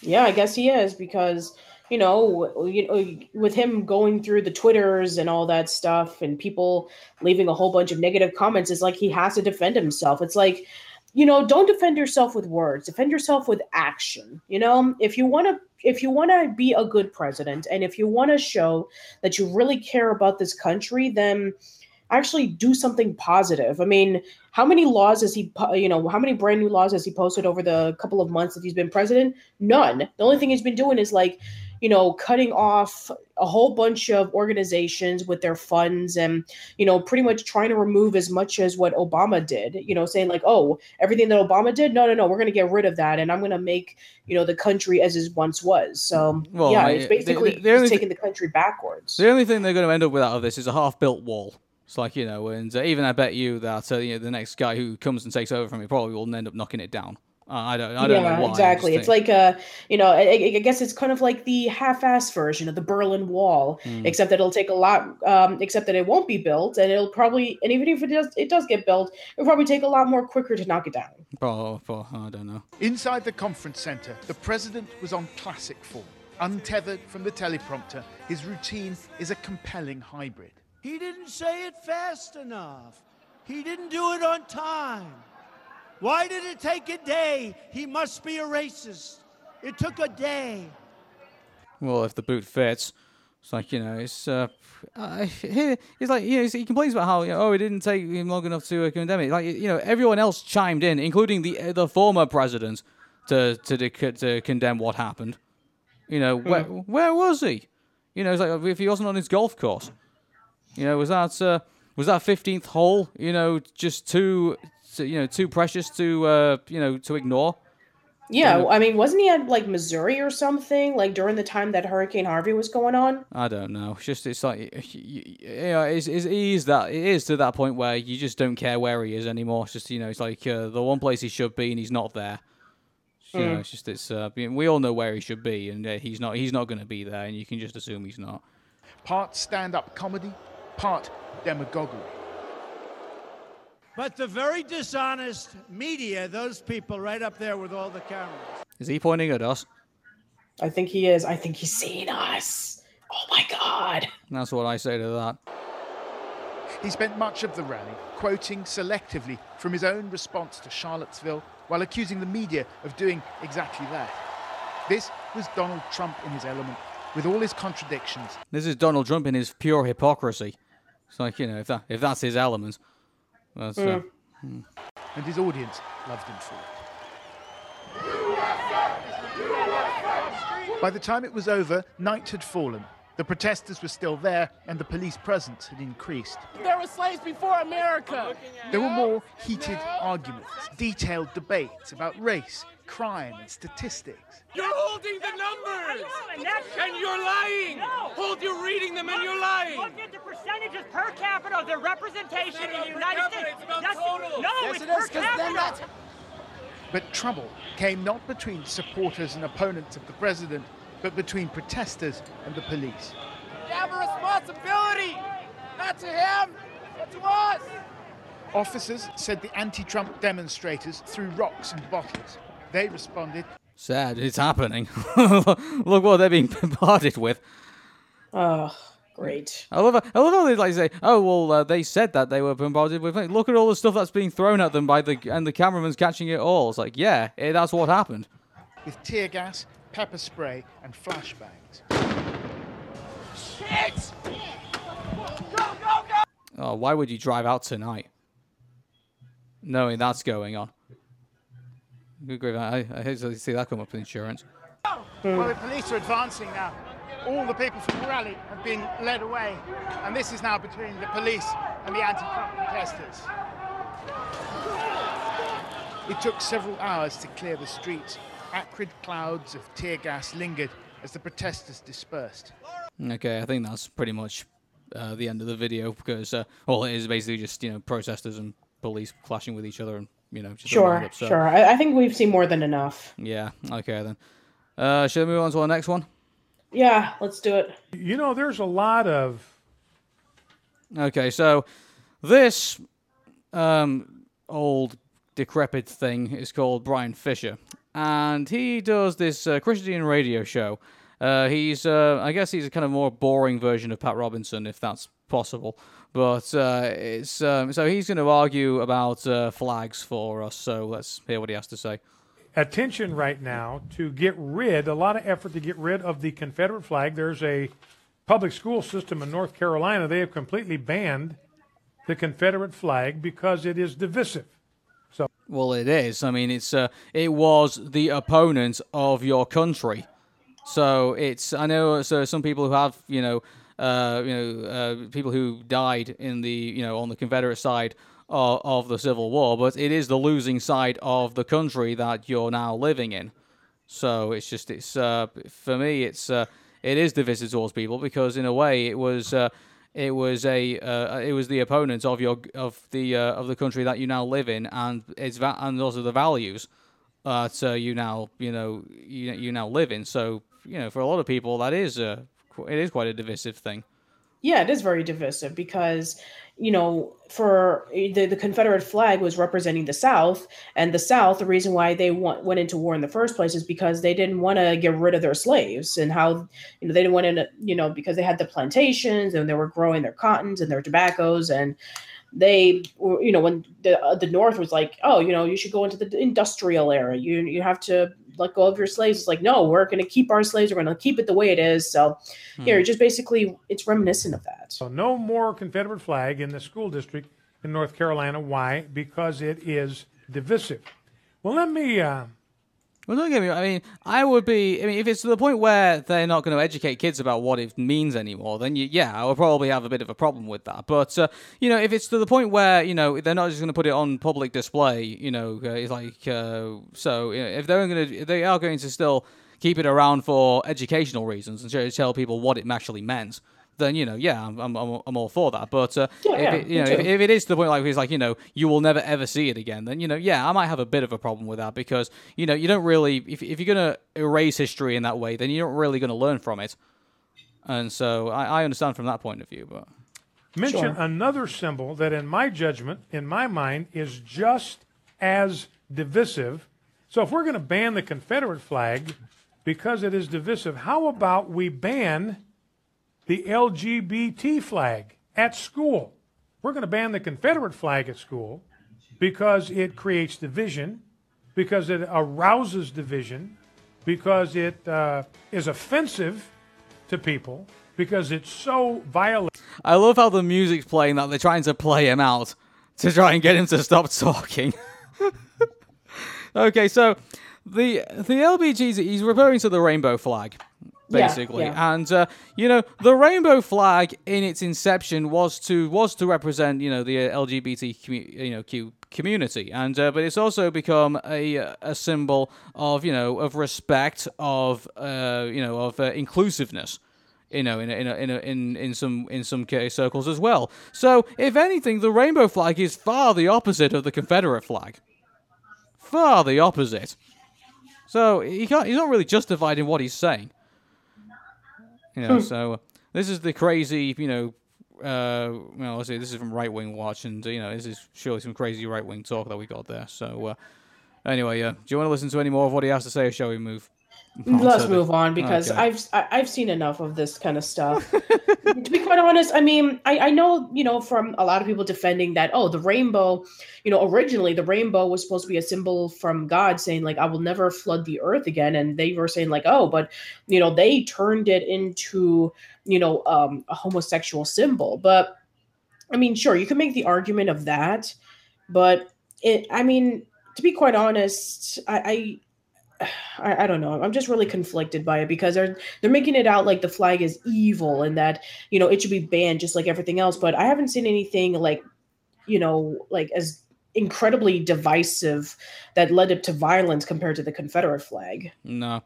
Yeah, I guess he is because you know, you know, with him going through the twitters and all that stuff, and people leaving a whole bunch of negative comments, it's like he has to defend himself. It's like, you know, don't defend yourself with words. Defend yourself with action. You know, if you want to, if you want to be a good president, and if you want to show that you really care about this country, then actually do something positive. I mean, how many laws has he, you know, how many brand new laws has he posted over the couple of months that he's been president? None. The only thing he's been doing is like, you know, cutting off a whole bunch of organizations with their funds and, you know, pretty much trying to remove as much as what Obama did, you know, saying like, oh, everything that Obama did, no, no, no, we're going to get rid of that. And I'm going to make, you know, the country as it once was. So, Well, yeah, I- it's basically the- the only just thi- taking the country backwards. The only thing they're going to end up with out of this is a half-built wall. It's like you know, and uh, even I bet you that uh, you know, the next guy who comes and takes over from me probably will end up knocking it down. Uh, I don't. I don't yeah, know why. Exactly. It's like a, you know, I, I guess it's kind of like the half-ass version of the Berlin Wall, Hmm. except that it'll take a lot. Um, except that it won't be built, and it'll probably, and even if it does, it does get built, it'll probably take a lot more quicker to knock it down. Oh, oh, I don't know. Inside the conference centre, the president was on classic form. Untethered from the teleprompter, his routine is a compelling hybrid. He didn't say it fast enough. He didn't do it on time. Why did it take a day? He must be a racist. It took a day. Well, if the boot fits, it's like you know, it's uh, uh he- he's like you know, he complains about how you know, oh, it didn't take him long enough to uh, condemn it. Like you know, everyone else chimed in, including the uh, the former president, to to dec- to condemn what happened. You know, where where was he? You know, it's like if he wasn't on his golf course. You know, was that uh, was that fifteenth hole? You know, just too, too you know too precious to uh, you know to ignore. Yeah, Yeah. I mean, wasn't he at like Missouri or something? Like during the time that Hurricane Harvey was going on? I don't know. It's just it's like y- y- you know, it's, it's, it is that it is to that point where you just don't care where he is anymore. It's just you know, it's like uh, the one place he should be and he's not there. You know, Mm. it's just it's uh, we all know where he should be and uh, he's not. He's not going to be there, and you can just assume he's not. Part stand up comedy, part demagoguery. But the very dishonest media, those people right up there with all the cameras. Is he pointing at us? I think he is. I think he's seeing us. Oh my god. That's what I say to that. He spent much of the rally quoting selectively from his own response to Charlottesville while accusing the media of doing exactly that. This was Donald Trump in his element, with all his contradictions. This is Donald Trump in his pure hypocrisy. It's like you know, if that if that's his element, that's. Uh, hmm. And his audience loved him for it. By the time it was over, night had fallen. The protesters were still there, and the police presence had increased. There were slaves before America. There were more heated arguments, detailed debates about race, crime, and statistics. You're holding the numbers, and you're lying. Hold, you're reading them, and you're lying. Look at the percentages per capita of the representation in the United States. That's- total. No, Yes, it's it per is, 'cause then capita. But trouble came not between supporters and opponents of the president, but between protesters and the police. You have a responsibility, not to him, but to us. Officers said the anti Trump demonstrators threw rocks and bottles. They responded, Sad, it's happening. [laughs] Look what they're being [laughs] bombarded with. Oh, great. I love, I love how they like say, "Oh well, uh, they said that they were bombarded with." it. Look at all the stuff that's being thrown at them by the and the cameraman's catching it all. It's like, yeah, eh, that's what happened. with tear gas, pepper spray, and flashbangs. Kids! Oh, why would you drive out tonight, knowing that's going on? I, I hate to see that come up with insurance. Well, the police are advancing now. All the people from the rally have been led away, and this is now between the police and the anti-Trump protesters. It took several hours to clear the streets. Acrid clouds of tear gas lingered as the protesters dispersed. Okay, I think that's pretty much uh, the end of the video because uh, all it is basically just you know protesters and police clashing with each other and you know just Sure, roundup, so- sure. I, I think we've seen more than enough. Yeah. Okay then. Uh, shall we move on to our next one? Yeah, let's do it. You know, there's a lot of Okay, so this um, old decrepit thing is called Bryan Fischer, and he does this uh, Christian radio show. Uh, he's, uh, I guess, he's a kind of more boring version of Pat Robinson, if that's possible. But uh, it's um, so he's going to argue about uh, flags for us. So let's hear what he has to say. attention right now to get rid, a lot of effort to get rid of the Confederate flag. There's a public school system in North Carolina. They have completely banned the Confederate flag because it is divisive. So, well, it is. I mean, it's uh, it was the opponent of your country, so it's. I know. So some people who have, you know, uh, you know, uh, people who died in the, you know, on the Confederate side of, of the Civil War, but it is the losing side of the country that you're now living in. So it's just it's uh, for me it's uh, it is divisive towards people because in a way it was uh, it was a uh, it was the opponent of your of the uh, of the country that you now live in and it's va- and also the values that uh, you now you know you, you now live in. So you know for a lot of people that is uh, qu- it is quite a divisive thing. Yeah, it is very divisive because you know, for the, the Confederate flag was representing the South, and the South, the reason why they want, went into war in the first place is because they didn't want to get rid of their slaves, and how you know they didn't want to, you know, because they had the plantations and they were growing their cottons and their tobaccos, and they were, you know, when the uh, the North was like, oh, you know, you should go into the industrial era, you you have to let go of your slaves. It's like, no, we're going to keep our slaves. We're going to keep it the way it is. So hmm. here, just basically, it's reminiscent of that. So no more Confederate flag in the school district in North Carolina. Why? Because it is divisive. Well, let me. Uh, well, don't get me. I mean, I would be. I mean, if it's to the point where they're not going to educate kids about what it means anymore, then you, yeah, I would probably have a bit of a problem with that. But uh, you know, if it's to the point where you know they're not just going to put it on public display, you know, uh, it's like uh, so. You know, if they're going to, they are going to still keep it around for educational reasons and tell people what it actually meant then you know, yeah, I'm I'm, I'm all for that. But uh, yeah, if yeah, it, you know, if, if, it is to the point like he's like, you know, you will never ever see it again, then you know, yeah, I might have a bit of a problem with that because you know, you don't really if if you're gonna erase history in that way, then you're not really gonna learn from it. And so I, I understand from that point of view, but mention sure. another symbol that, in my judgment, in my mind, is just as divisive. So if we're going to ban the Confederate flag because it is divisive, how about we ban the LGBT flag at school. We're going to ban the Confederate flag at school because it creates division, because it arouses division, because it uh, is offensive to people, because it's so violent. I love how the music's playing that they're trying to play him out to try and get him to stop talking. [laughs] okay, so the the LBGs he's referring to the rainbow flag basically. Yeah, yeah. And uh, you know, the rainbow flag in its inception was to was to represent you know the uh, LGBT commu- you know Q community, and uh, but it's also become a a symbol of you know of respect of uh, you know of uh, inclusiveness you know, in a, in a, in, a, in in some in some circles as well. So, if anything, the rainbow flag is far the opposite of the Confederate flag. Far the opposite. So he can't. He's not really justified in what he's saying. You know, hmm. so this is the crazy, you know, uh, well, let's see, this is from Right Wing Watch, and you know, this is surely some crazy right wing talk that we got there. So, uh, anyway, uh, do you want to listen to any more of what he has to say, or shall we move? Let's move on because okay. I've I've seen enough of this kind of stuff. to be quite honest, I mean, I, I know you know from a lot of people defending that oh the rainbow, you know originally the rainbow was supposed to be a symbol from God saying like I will never flood the earth again, and they were saying like oh but you know they turned it into you know um, a homosexual symbol. But I mean, sure you can make the argument of that, but it I mean to be quite honest, I, I I, don't know. I'm just really conflicted by it because they're they're making it out like the flag is evil and that you know it should be banned just like everything else. But I haven't seen anything like you know like as incredibly divisive that led up to violence compared to the Confederate flag. No.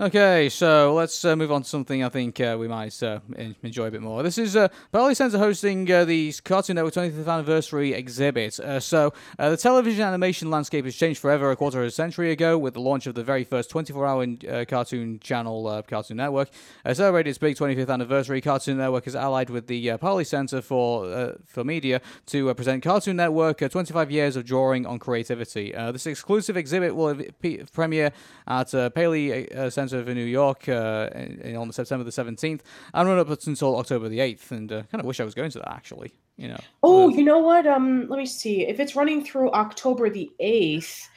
Okay, so let's uh, move on to something I think uh, we might uh, enjoy a bit more. This is uh, Paley Center hosting uh, the Cartoon Network 25th anniversary exhibit. Uh, so, uh, the television animation landscape has changed forever a quarter of a century ago with the launch of the very first 24 hour cartoon channel, Cartoon Network. Uh, celebrating its big 25th anniversary, Cartoon Network is allied with the uh, Center for, for Media to present Cartoon Network 25 years of drawing on creativity. this exclusive exhibit will premiere at Paley Center of New York uh, on September the 17th and run up until October the 8th. And uh, kind of wish I was going to that actually. You know. Oh, you know what? Um, let me see. If it's running through October the 8th,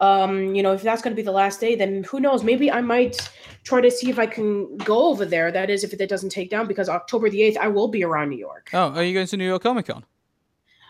um, you know, if that's going to be the last day, then who knows? Maybe I might try to see if I can go over there. That is, if it doesn't take down, because October the 8th, I will be around New York. Oh, are you going to New York Comic Con?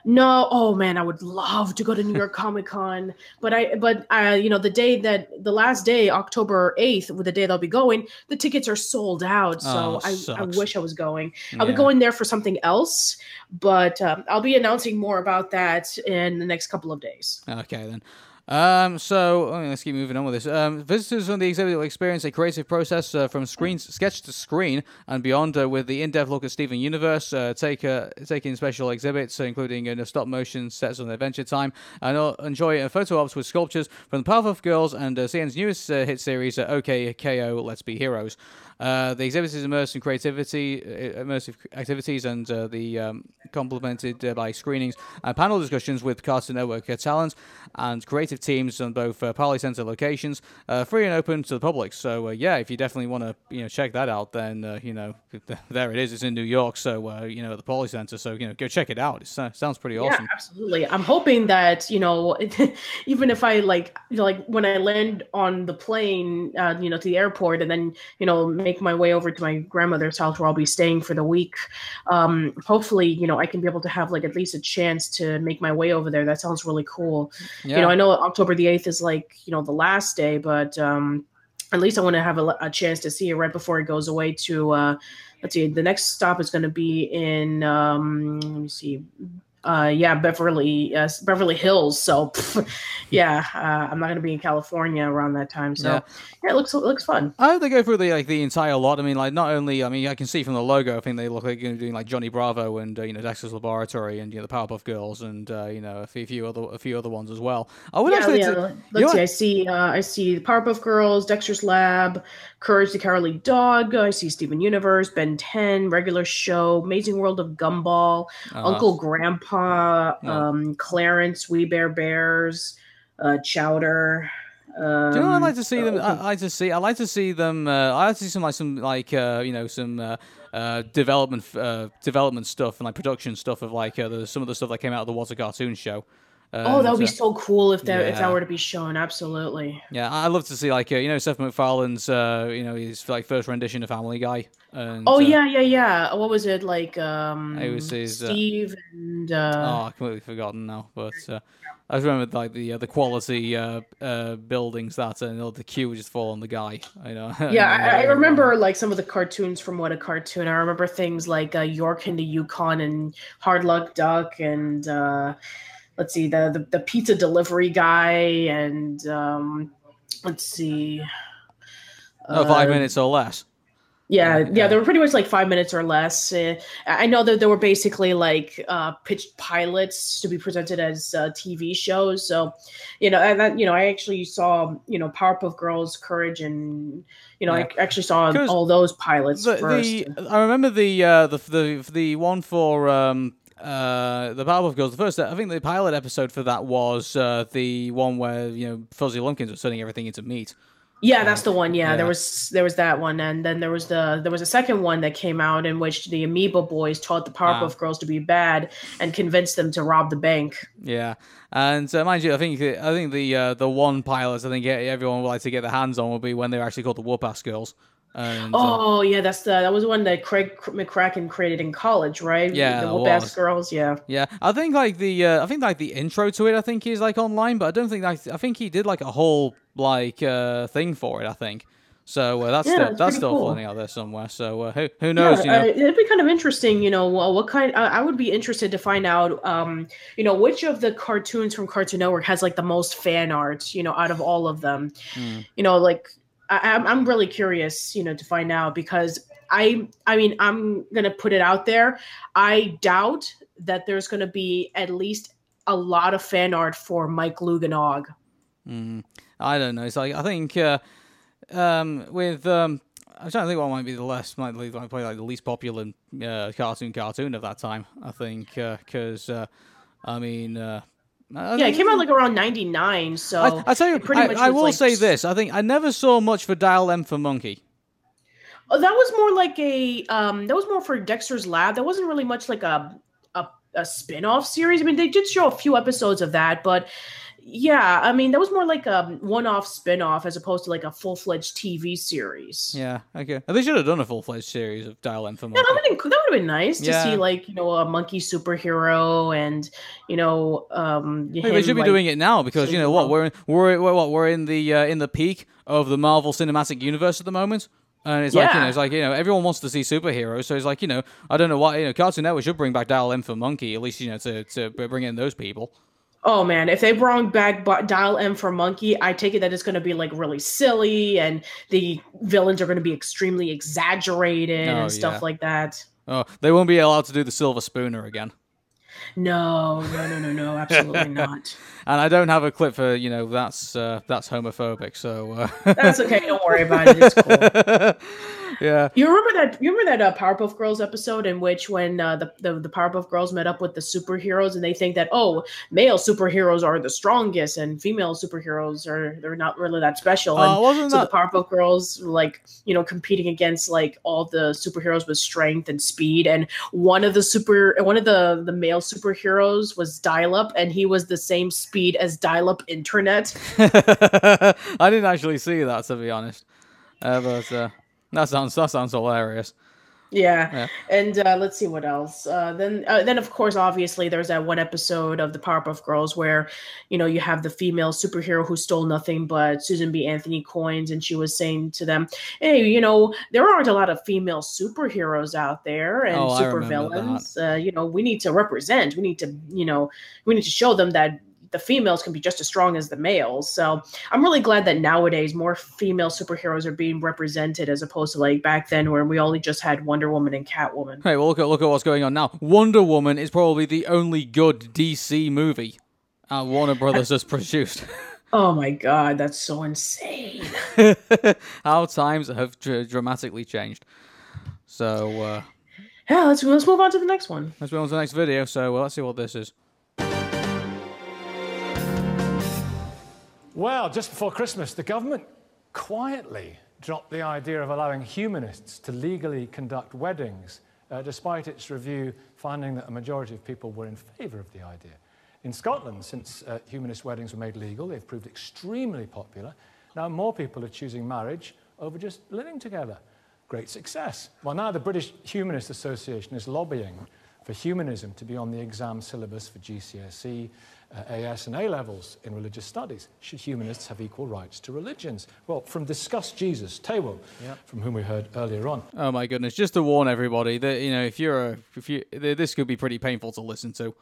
No, oh man, I would love to go to New York Comic Con, but I, but uh, you know, the day that the last day, October eighth, with the day they'll be going, the tickets are sold out. So Oh, I, I wish I was going. I'll be going there for something else, but um, I'll be announcing more about that in the next couple of days. Okay then. Um, so oh, let's keep moving on with this. Um, visitors on the exhibit will experience a creative process uh, from screen sketch to screen and beyond, uh, with the in-depth look at Steven Universe. Uh, take uh, taking special exhibits, uh, including uh, stop motion sets on Adventure Time, and uh, enjoy uh, photo ops with sculptures from the Powerpuff Girls and uh, CN's newest uh, hit series, uh, OK KO Let's Be Heroes. Uh, the exhibit is immersed in creativity, uh, immersive activities, and uh, the um, complemented uh, by screenings and panel discussions with Cartoon Network talent and creative teams on both uh, Paley Center locations, uh, free and open to the public. So uh, yeah, if you definitely want to you know check that out, then uh, you know [laughs] there it is. It's in New York, so uh, you know at the Paley Center. So you know go check it out. It so- sounds pretty awesome. Yeah, absolutely. I'm hoping that you know, [laughs] even if I like, you know, like when I land on the plane, uh, you know, to the airport, and then you know, make my way over to my grandmother's house where I'll be staying for the week. Um, hopefully, you know, I can be able to have like at least a chance to make my way over there. That sounds really cool. You know, I know October the eighth is like you know the last day, but um, at least I want to have a, a chance to see it right before it goes away to. Uh, let's see, the next stop is going to be in. Um, let me see. Uh, yeah, Beverly, uh, Beverly Hills. So, pff, [laughs] yeah, uh, I'm not going to be in California around that time. So, Yeah. yeah, it looks it looks fun. I hope they go through the like the entire lot. I mean, like not only I mean I can see from the logo, I think they look like they're doing like Johnny Bravo and uh, you know Dexter's Laboratory and you know the Powerpuff Girls and uh, you know a few, a few other a few other ones as well. I would yeah, actually. yeah. you Let's see. I see. Uh, I see the Powerpuff Girls, Dexter's Lab, Courage the Cowardly Dog. I see Steven Universe, Ben Ten, Regular Show, Amazing World of Gumball, Oh, Uncle Grandpa, Yeah. um, Clarence, We Bare Bears, uh, Chowder. Um, Do you know what I'd like to see them? I, I like to see. I like to see them. Uh, I like to see some like some like uh, you know some uh, uh, development uh, development stuff and like production stuff of like uh, the, some of the stuff that came out of the What a Cartoon Show. Oh, that would be uh, so cool if that if that were to be shown. Absolutely. Yeah, I- I'd love to see like uh, you know Seth MacFarlane's uh, you know his like first rendition of Family Guy. And, Oh uh, yeah, yeah, yeah. What was it like? Um, It was his, uh, Steve and oh, uh, I've completely forgotten now. But uh, I just remember like the uh, the quality uh, uh, buildings that uh, you know, the queue would just fall on the guy. You know. [laughs] yeah, I, I remember like some of the cartoons from What a Cartoon. I remember things like uh, Yoink and the Yukon and Hard Luck Duck and uh, let's see the, the the pizza delivery guy and um, let's see. Oh, five uh, minutes or less. Yeah, yeah, they were pretty much like five minutes or less. Uh, I know that there were basically like uh, pitched pilots to be presented as uh, TV shows. So, you know, and that, you know, I actually saw you know Powerpuff Girls, Courage, and you know, Yeah. I actually saw all those pilots The, first. the I remember the uh, the the the one for um uh the Powerpuff Girls. The first I think the pilot episode for that was uh, the one where you know Fuzzy Lumpkins was turning everything into meat. yeah, that's the one. Yeah, yeah. there was there was that one, and then there was the there was a second one that came out in which the Amoeba Boys taught the Powerpuff Ah. Girls to be bad and convinced them to rob the bank. Yeah, and uh, mind you, I think I think the uh, the one pilot I think everyone would like to get their hands on will be when they're actually called the Whoop-Ass Girls. And, uh, Oh yeah, that's the that was one that Craig McCracken created in college, right? Yeah, the Whoop Girls. Yeah. Yeah, I think like the uh, I think like the intro to it I think is like online, but I don't think like I think he did like a whole like uh, thing for it. I think so. Uh, that's Yeah, still, that's still cool. floating out there somewhere. So uh, who who knows? yeah, you know, uh, it'd be kind of interesting, you know, wha- what kind. Uh, I would be interested to find out, um, you know, which of the cartoons from Cartoon Network has like the most fan art, you know, out of all of them. Hmm. You know, like I, I'm I'm really curious, you know, to find out because I I mean I'm gonna put it out there. I doubt that there's gonna be at least a lot of fan art for Mike, Lu & Og. Mm, I don't know. It's like I think uh, um, with um, I'm trying to think what might be the less might be like the least popular uh, cartoon cartoon of that time. I think because uh, I mean. I Yeah, it came out like around '99, so I, I tell you, pretty I, much I will like, say this: I think I never saw much for Dial M for Monkey. Oh, that was more like a um that was more for Dexter's Lab. That wasn't really much like a a, a spin-off series. I mean, they did show a few episodes of that, but Yeah, I mean that was more like a one-off spin-off as opposed to like a full-fledged TV series. Yeah, okay. They should have done a full fledged series of Dial M for Yeah, Monkey. that would have been, that would have been nice to see like you know a monkey superhero and you know um. Maybe they should be doing it now because you know what we're in, we're we're what we're in the uh, in the peak of the Marvel Cinematic Universe at the moment. And it's like you know, it's like you know, everyone wants to see superheroes, so it's like you know, I don't know why you know, Cartoon Network should bring back Dial M for Monkey, at least you know to to bring in those people. Oh man, if they brought back Dial M for Monkey, I take it that it's going to be like really silly, and the villains are going to be extremely exaggerated Oh, and stuff yeah. like that. Oh, they won't be allowed to do the Silver Spooner again. No, no, no, no, no, absolutely [laughs] not. And I don't have a clip for you know that's uh, that's homophobic, so uh... That's okay. Don't worry about it. It's cool. [laughs] yeah. You remember that? You remember that uh, Powerpuff Girls episode in which when uh, the, the the Powerpuff Girls met up with the superheroes and they think that oh male superheroes are the strongest and female superheroes are they're not really that special. Uh, and wasn't so that- the Powerpuff Girls like you know competing against like all the superheroes with strength and speed and one of the super one of the the male superheroes was Dial Up and he was the same speed as Dial Up internet. [laughs] I didn't actually see that to be honest, uh, but uh, that sounds that sounds hilarious. Yeah. Yeah. And uh, let's see what else. Uh, then, uh, then of course, obviously, there's that one episode of the Powerpuff Girls where, you know, you have the female superhero who stole nothing but Susan B. Anthony coins, and she was saying to them, "Hey, you know, there aren't a lot of female superheroes out there and Oh, I super villains. Uh, you know, we need to represent. We need to, you know, we need to show them that." The females can be just as strong as the males. So I'm really glad that nowadays more female superheroes are being represented as opposed to like back then where we only just had Wonder Woman and Catwoman. Hey, well look at look at what's going on now. Wonder Woman is probably the only good DC movie uh, Warner Brothers has produced. [laughs] Oh my god, that's so insane. [laughs] How times have dr- dramatically changed. So uh, Yeah, let's let's move on to the next one. let's move on to the next video. So uh, let's see what this is. Well, just before Christmas, the government quietly dropped the idea of allowing humanists to legally conduct weddings, uh, despite its review finding that a majority of people were in favour of the idea. In Scotland, since uh, humanist weddings were made legal, they've proved extremely popular. Now more people are choosing marriage over just living together. Great success. Well, now the British Humanist Association is lobbying for humanism to be on the exam syllabus for GCSE, uh, AS, and A levels in religious studies. Should humanists have equal rights to religions? Well, from Discuss Jesus, Tawo, from whom we heard earlier on. Oh my goodness! Just to warn everybody that you know if you're a if you this could be pretty painful to listen to.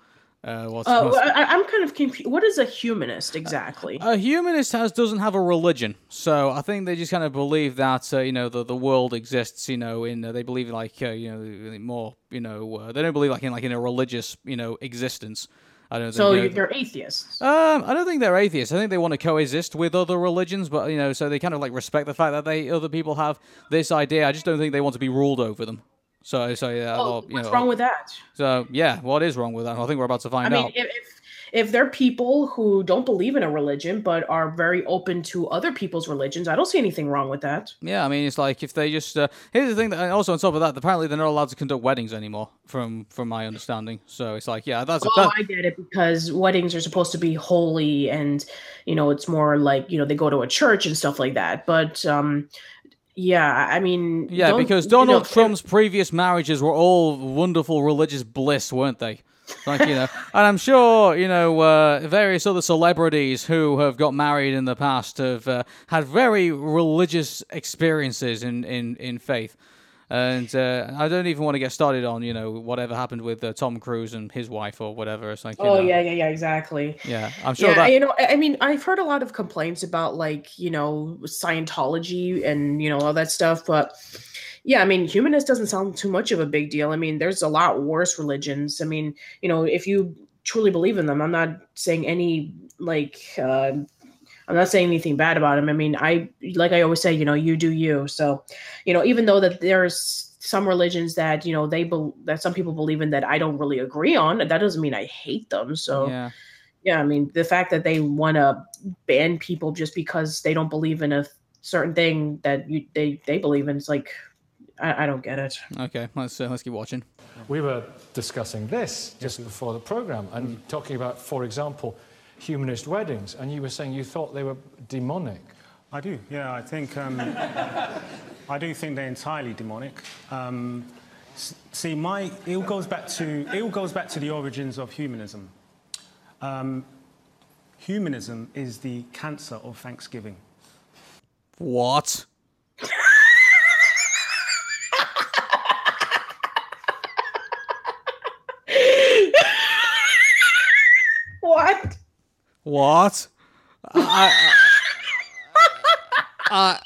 Uh, what's, Uh, what's- I, I'm kind of confused. What is a humanist exactly? A humanist has doesn't have a religion, so I think they just kind of believe that uh, you know the the world exists. You know, in uh, they believe like uh, you know more. You know, uh, they don't believe like in like in a religious you know existence. I don't. so know, you're atheists. Um, I don't think they're atheists. I think they want to coexist with other religions, but you know, so they kind of like respect the fact that they other people have this idea. I just don't think they want to be ruled over them. So, so yeah. Oh, you what's know, wrong with that? So yeah, what is wrong with that? I think we're about to I find mean, out. if, if if they're people who don't believe in a religion but are very open to other people's religions, I don't see anything wrong with that. Yeah, I mean, it's like if they just uh, here's the thing. That, also on top of that, apparently they're not allowed to conduct weddings anymore, from from my understanding. So it's like, yeah, that's Oh, that, I get it because weddings are supposed to be holy, and you know it's more like you know they go to a church and stuff like that. But um, yeah, I mean, yeah, because you know, Donald Trump's previous marriages were all wonderful religious bliss, weren't they? Like you know, and I'm sure you know uh, various other celebrities who have got married in the past have uh, had very religious experiences in in in faith. And uh, I don't even want to get started on you know whatever happened with uh, Tom Cruise and his wife or whatever. It's like Oh know, yeah, yeah, yeah, exactly. yeah. I'm sure yeah, that you know, I I mean, I've heard a lot of complaints about like you know Scientology and you know all that stuff, but yeah, I mean, humanist doesn't sound too much of a big deal. I mean, there's a lot worse religions. I mean, you know, if you truly believe in them, I'm not saying any like. Uh, I'm not saying anything bad about them. I mean, I like I always say, you know, you do you. So, you know, even though that there's some religions that you know they bel that some people believe in that I don't really agree on, that doesn't mean I hate them. So, yeah. yeah, I mean, the fact that they want to ban people just because they don't believe in a certain thing that you, they they believe in, it's like I, I don't get it. Okay, let's uh, let's keep watching. We were discussing this just before the program and talking about, for example, humanist weddings, and you were saying you thought they were demonic. I do, yeah. I think um, [laughs] I do think they're entirely demonic. Um, see, my it all goes back to it all goes back to the origins of humanism. Um, humanism is the cancer of Thanksgiving. What? What? What? I, I, I,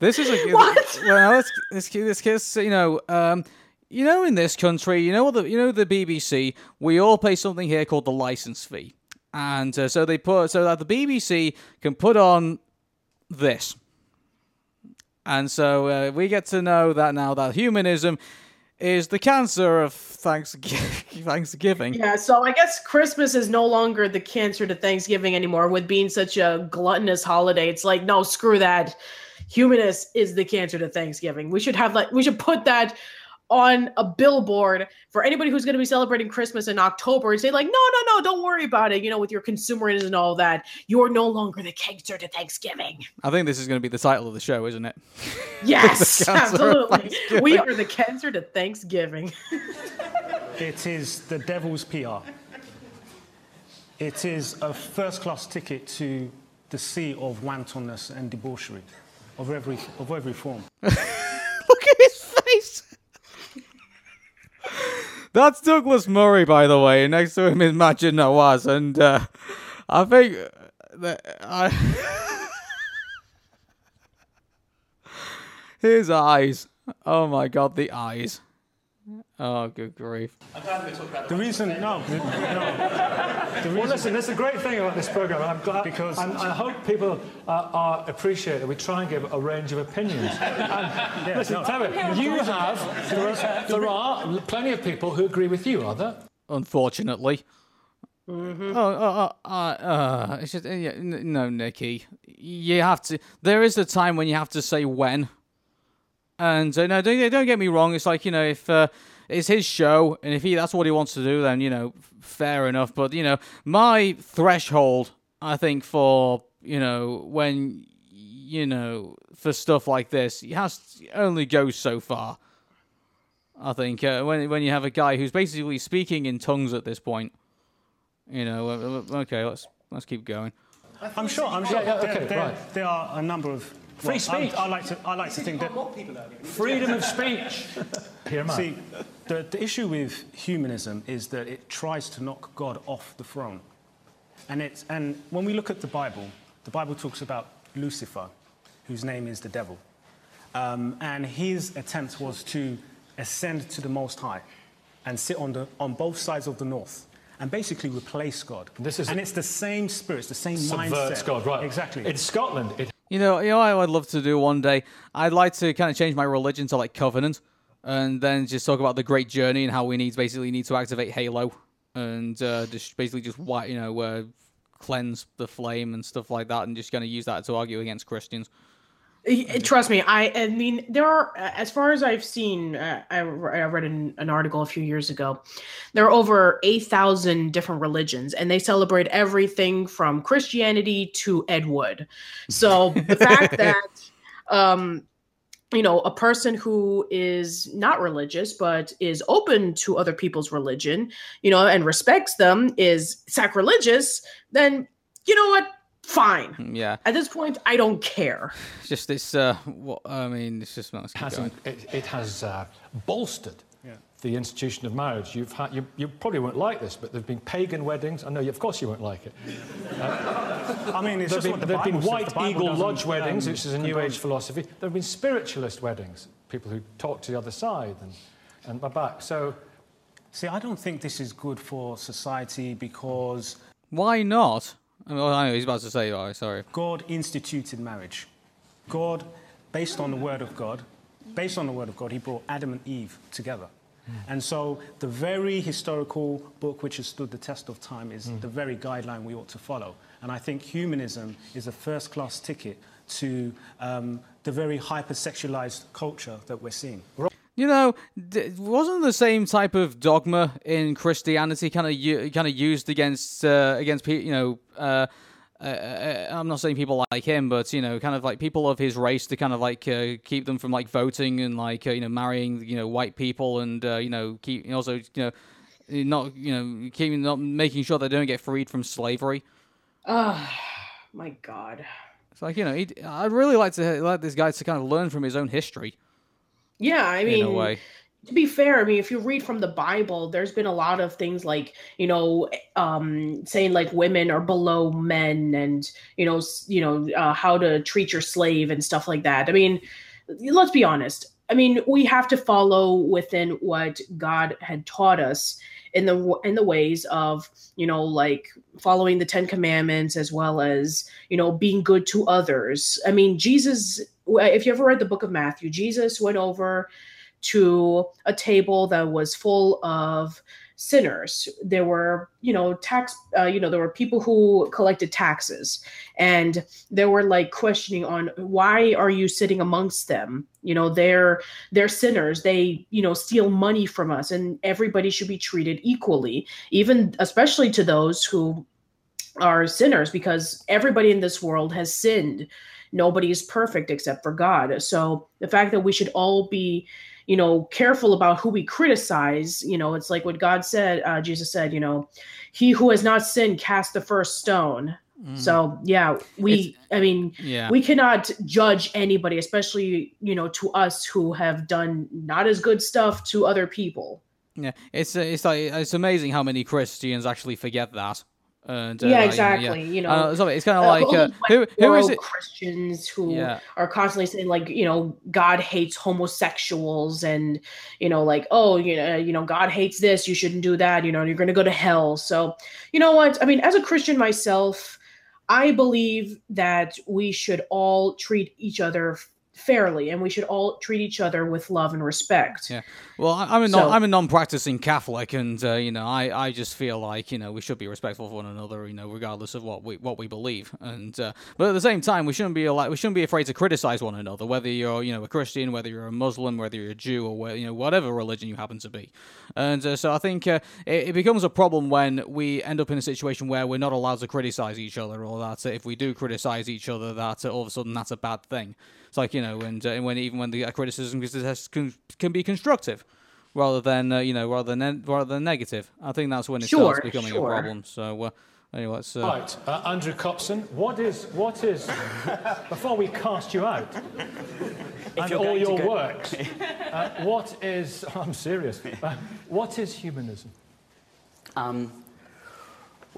this is a What? well. Let's this this kiss. You know, um, you know, in this country, you know what the you know the BBC. We all pay something here called the license fee, and uh, so they put so that the BBC can put on this, and so uh, we get to know that now that humanism is the cancer of [laughs] Thanksgiving. Yeah, so I guess Christmas is no longer the cancer to Thanksgiving anymore with being such a gluttonous holiday. It's like, no, screw that. Humanist is the cancer to Thanksgiving. We should have like we should put that on a billboard for anybody who's going to be celebrating Christmas in October and say like, no, no, no, don't worry about it. You know, with your consumerism and all that, you're no longer the cancer to Thanksgiving. I think this is going to be the title of the show, isn't it? Yes, [laughs] The cancer of absolutely. We are the cancer to Thanksgiving. [laughs] It is the devil's PR. It is a first-class ticket to the sea of wantonness and debauchery of every of every form. [laughs] Look at his face. That's Douglas Murray, by the way. Next to him is Maajid Nawaz, and uh, I think that I [laughs] his eyes. Oh my God, the eyes. Oh, good grief. The reason, no, no. The Well, listen, that's a great thing about this program. I'm glad Because- and I hope people uh, are appreciate that we try and give a range of opinions. [laughs] And listen, no. tell me, you have there are, there are plenty of people who agree with you, are there? Unfortunately. Oh, oh, oh, uh, uh, just, uh, yeah, n- no, Nicky. You have to. There is a time when you have to say when. And uh, no, don't, don't get me wrong. It's like you know, if uh, it's his show, and if he that's what he wants to do, then you know, fair enough. But you know, my threshold, I think, for you know, when you know, for stuff like this, it has to only goes so far. I think uh, when when you have a guy who's basically speaking in tongues at this point, you know, uh, uh, okay, let's let's keep going. I'm sure. I'm sure. Yeah, yeah, okay, there, right. there are a number of Free well, I'm- speech. I like to. I like to think that. Freedom of [laughs] speech. Here am I. See, the, the issue with humanism is that it tries to knock God off the throne. And, it's, and when we look at the Bible, the Bible talks about Lucifer, whose name is the devil. Um, and his attempt was to ascend to the Most High and sit on, the, on both sides of the north and basically replace God. This is- and it's the same spirit, it's the same Subverts mindset. God, right? Exactly. In Scotland, it You know, you know, I'd love to do one day. I'd like to kind of change my religion to like Covenant, and then just talk about the Great Journey and how we need basically need to activate Halo, and uh, just basically just you know, uh, cleanse the flame and stuff like that, and just kind of use that to argue against Christians. Trust me, I, I mean, there are, as far as I've seen, uh, I, I read an, an article a few years ago. There are over 8,000 different religions, and they celebrate everything from Christianity to Ed Wood. So the fact [laughs] that, um, you know, a person who is not religious but is open to other people's religion, you know, and respects them is sacrilegious, then you know what? Fine. Yeah, At this point, I don't care. it's just this. Uh, what I mean, it's just let's keep it, it has uh, bolstered Yeah. the institution of marriage. You've had, you, you probably won't like this, but there have been pagan weddings. I know, you- of course, you won't like it. [laughs] I mean, it's There have just been, what the there have been White The Eagle Lodge weddings, um, which is a New Age philosophy. There have been spiritualist weddings, people who talk to the other side and, and are back. So, See, I don't think this is good for society because Why not? I mean, well, I know he's about to say. Oh, sorry. God instituted marriage. God, based on the word of God, based on the word of God, he brought Adam and Eve together. And so the very historical book which has stood the test of time is the very guideline we ought to follow. And I think humanism is a first class ticket to um, the very hypersexualized culture that we're seeing. You know, wasn't the same type of dogma in Christianity kind of kind of used against uh, against you know. Uh, uh, uh, I'm not saying people like him, but you know, kind of like people of his race to kind of like uh, keep them from like voting and like uh, you know marrying you know white people and uh, you know keep also you know not you know keeping not making sure they don't get freed from slavery. Oh my god. It's like you know, he'd- I'd really like to like this guy to kind of learn from his own history. Yeah, I In a mean, way. to be fair, I mean, if you read from the Bible, there's been a lot of things like, you know, um, saying like women are below men, and you know, you know, uh, how to treat your slave and stuff like that. I mean, let's be honest. I mean, we have to follow within what God had taught us in the in the ways of you know like following the Ten Commandments as well as you know being good to others. I mean, Jesus. If you ever read the Book of Matthew, Jesus went over to a table that was full of sinners. There were you know tax uh, you know there were people who collected taxes. And they were like questioning on why are you sitting amongst them? You know they're they're sinners. They you know steal money from us and everybody should be treated equally even especially to those who are sinners because everybody in this world has sinned. Nobody is perfect except for God. So the fact that we should all be, you know, careful about who we criticize, you know, it's like what God said, uh, Jesus said, you know, he who has not sinned cast the first stone. So yeah, we I mean Yeah. we cannot judge anybody, especially, you know, to us who have done not as good stuff to other people. Yeah, it's it's like it's amazing how many Christians actually forget that. And, uh, yeah, exactly. You know, Uh, so it's kind of uh, like uh, who who is it? Christians who Yeah. are constantly saying like, you know, God hates homosexuals, and you know, like, oh, you know, you know, God hates this. You shouldn't do that. You know, you're going to go to hell. So, you know what? I mean, as a Christian myself, I believe that we should all treat each other fairly, and we should all treat each other with love and respect. Yeah. Well, I'm a non, So- I'm a non-practicing Catholic, and uh, you know, I, I just feel like you know we should be respectful of one another, you know, regardless of what we what we believe. And uh, but at the same time, we shouldn't be like we shouldn't be afraid to criticize one another, whether you're you know a Christian, whether you're a Muslim, whether you're a Jew, or you know whatever religion you happen to be. And uh, so I think uh, it, it becomes a problem when we end up in a situation where we're not allowed to criticize each other, or that if we do criticize each other, that uh, all of a sudden that's a bad thing. It's like you know, and, uh, and when even when the uh, criticism is- can, can be constructive, rather than uh, you know rather than rather than negative. I think that's when it Sure, starts becoming sure. a problem. So uh, anyway, let's. Uh, Right, uh, Andrew Copson, what is, what is, [laughs] before we cast you out, and all your go- works, [laughs] uh, what is, [laughs] I'm serious, uh, what is humanism? Um,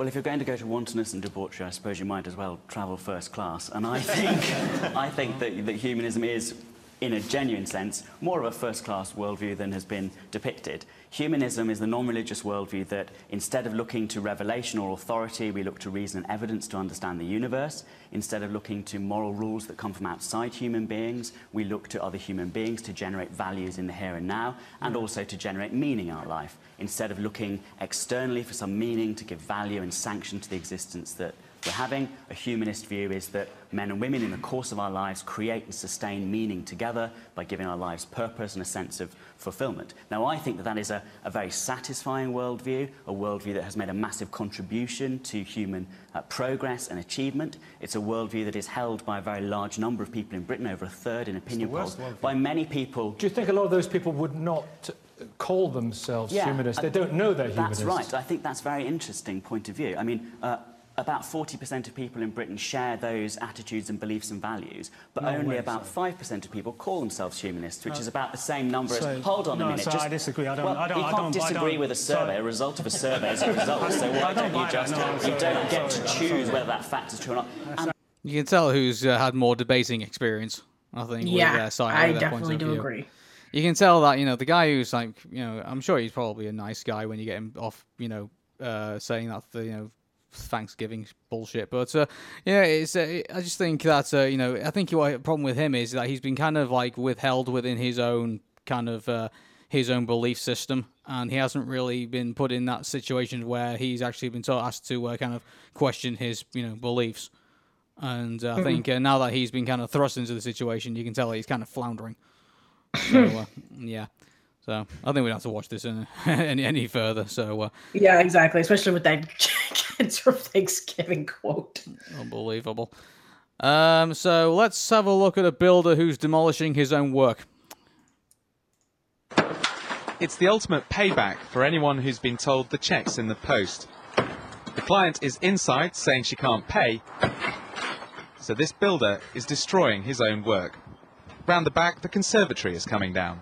well, if you're going to go to wantonness and debauchery, I suppose you might as well travel first class. And I think, [laughs] I think that, that humanism is, in a genuine sense, more of a first-class worldview than has been depicted. Humanism is the non-religious worldview that, instead of looking to revelation or authority, we look to reason and evidence to understand the universe. Instead of looking to moral rules that come from outside human beings, we look to other human beings to generate values in the here and now, and also to generate meaning in our life. Instead of looking externally for some meaning to give value and sanction to the existence that we're having, a humanist view is that men and women in the course of our lives create and sustain meaning together by giving our lives purpose and a sense of fulfillment. Now, I think that that is a, a very satisfying worldview, a worldview that has made a massive contribution to human uh, progress and achievement. It's a worldview that is held by a very large number of people in Britain, over a third in opinion polls, worldview. by many people Do you think a lot of those people would not call themselves humanists? They uh, don't know they're humanists. That's right. I think that's a very interesting point of view. I mean, uh, about 40% of people in Britain share those attitudes and beliefs and values, but No only way, about 5% of people call themselves humanists, which No. is about the same number So- as... Hold on a minute. so just, I disagree. I don't- Well, I don't- you can't don't- I disagree don't- with a survey. so- A result of a [laughs] survey is a result. So why don't don't you just... No, you don't get to sorry, choose whether that fact is true or not. And You can tell who's uh, had more debating experience. I think. Yeah, with their side, I with their points definitely of do view. agree. You can tell that you know the guy who's like you know I'm sure he's probably a nice guy when you get him off you know uh, saying that the you know Thanksgiving bullshit. But uh, yeah, it's uh, I just think that uh, you know I think what problem with him is that he's been kind of like withheld within his own kind of uh, his own belief system, and he hasn't really been put in that situation where he's actually been told asked to uh, kind of question his you know beliefs. And uh, I Mhm. think uh, now that he's been kind of thrust into the situation, you can tell he's kind of floundering. [laughs] So, uh, yeah. So I think we don't have to watch this in, [laughs] any any further. So uh, Yeah, exactly. Especially with that [laughs] cancer Thanksgiving quote. unbelievable. Um, so let's have a look at a builder who's demolishing his own work. It's the ultimate payback for anyone who's been told the check's in the post. The client is inside saying she can't pay, so this builder is destroying his own work. Round the back, the conservatory is coming down.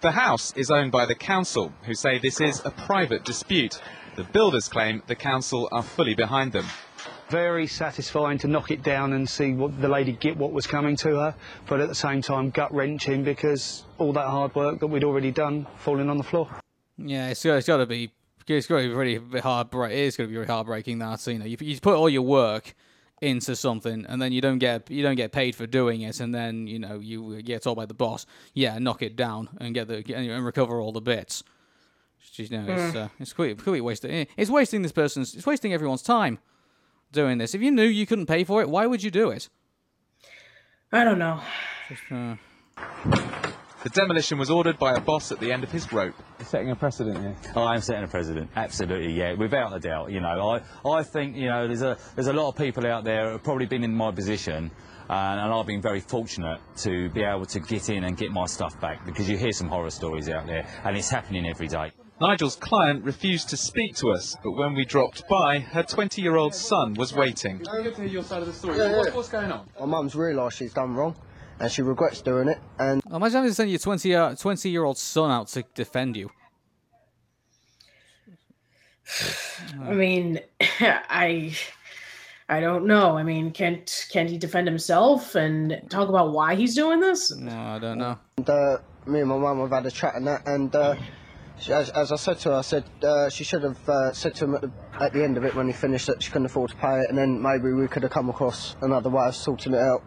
The house is owned by the council, who say this is a private dispute. The builders claim the council are fully behind them. Very satisfying to knock it down and see what the lady get what was coming to her, but at the same time gut wrenching because all that hard work that we'd already done falling on the floor. Yeah, it's, it's got to be. It's got to be really hard. It is going to be really heartbreaking that you know you, you put all your work into something and then you don't get you don't get paid for doing it and then you know you get told by the boss yeah knock it down and get the and recover all the bits. You know, it's Mm. uh, it's quite completely wasting. It's wasting this person's. It's wasting everyone's time doing this. If you knew you couldn't pay for it, why would you do it? I don't know. Just, uh, The demolition was ordered by a boss at the end of his rope. You're setting a precedent here. Oh, I am setting a precedent. Absolutely, yeah, without a doubt. You know, I, I think you know there's a there's a lot of people out there who have probably been in my position, and, and I've been very fortunate to be able to get in and get my stuff back because you hear some horror stories out there, and it's happening every day. Nigel's client refused to speak to us, but when we dropped by, her 20-year-old son was waiting. I get to hear your side of the story. Yeah, What's, yeah. what's going on? My mum's realised she's done wrong, and she regrets doing it. And imagine having to send your 20 uh, 20 year old son out to defend you. [sighs] I mean, [coughs] I I don't know. I mean, can't can't he defend himself and talk about why he's doing this? No, I don't know. And, uh, me and my mum have had a chat and that, and uh, she, as, as I said to her, I said uh, she should have uh, said to him at the, at the end of it when he finished that she couldn't afford to pay it, and then maybe we could have come across another way of sorting it out.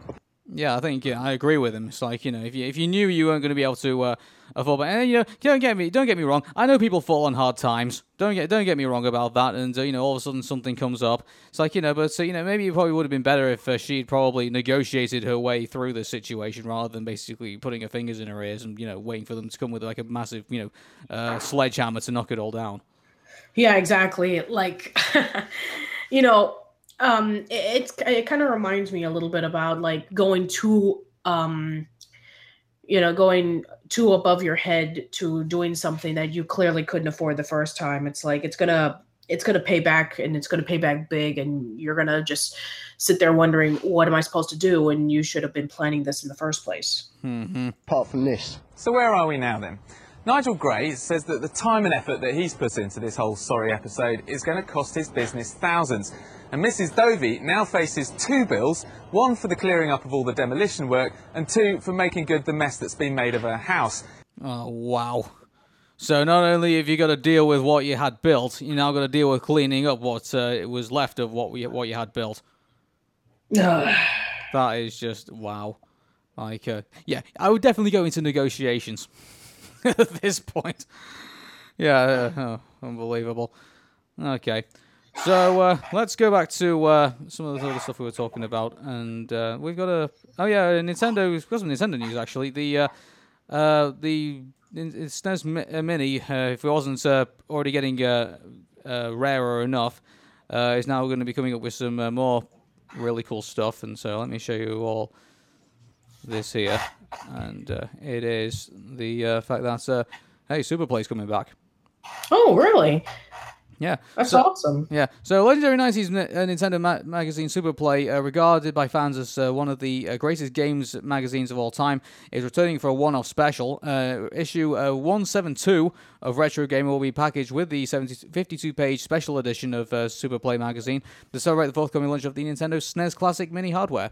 Yeah, I think yeah, I agree with him. It's like you know, if you if you knew you weren't going to be able to uh, afford, but and, you know, don't get me don't get me wrong. I know people fall on hard times. Don't get don't get me wrong about that. And uh, you know, all of a sudden something comes up. It's like you know, but so you know, maybe it probably would have been better if uh, she'd probably negotiated her way through the situation rather than basically putting her fingers in her ears and you know waiting for them to come with like a massive you know uh, sledgehammer to knock it all down. Yeah, exactly. Like, [laughs] you know, um, it, it's it kind of reminds me a little bit about like going too, um, you know, going too above your head to doing something that you clearly couldn't afford the first time. It's like it's gonna it's gonna pay back and it's gonna pay back big, and you're gonna just sit there wondering what am I supposed to do? And you should have been planning this in the first place. Mm-hmm. Apart from this. So where are we now then? Nigel Gray says that the time and effort that he's put into this whole sorry episode is going to cost his business thousands. And Mrs. Dovey now faces two bills, one for the clearing up of all the demolition work, and two for making good the mess that's been made of her house. Oh wow! So not only have you got to deal with what you had built, you now got to deal with cleaning up what uh, was left of what we what you had built. [sighs] that is just wow. Like, uh, yeah, I would definitely go into negotiations [laughs] at this point. Yeah, uh, oh, unbelievable. Okay, so uh, let's go back to uh, some of the other stuff we were talking about, and uh, we've got a oh yeah, Nintendo. We've got some Nintendo news actually. The uh, uh, the SNES uh, Mini, if it wasn't already getting rarer enough, is now going to be coming up with some more really cool stuff. And so let me show you all this here, and uh, it is the uh, fact that uh, hey, Super Play's coming back. Oh, really? Yeah, That's so- awesome. Yeah, so Legendary 90s uh, Nintendo ma- magazine Super Play, uh, regarded by fans as uh, one of the uh, greatest games magazines of all time, is returning for a one-off special. Uh, issue uh, 172 of Retro Gamer will be packaged with the 70 52-page special edition of uh, Super Play magazine to celebrate the forthcoming launch of the Nintendo SNES Classic Mini hardware.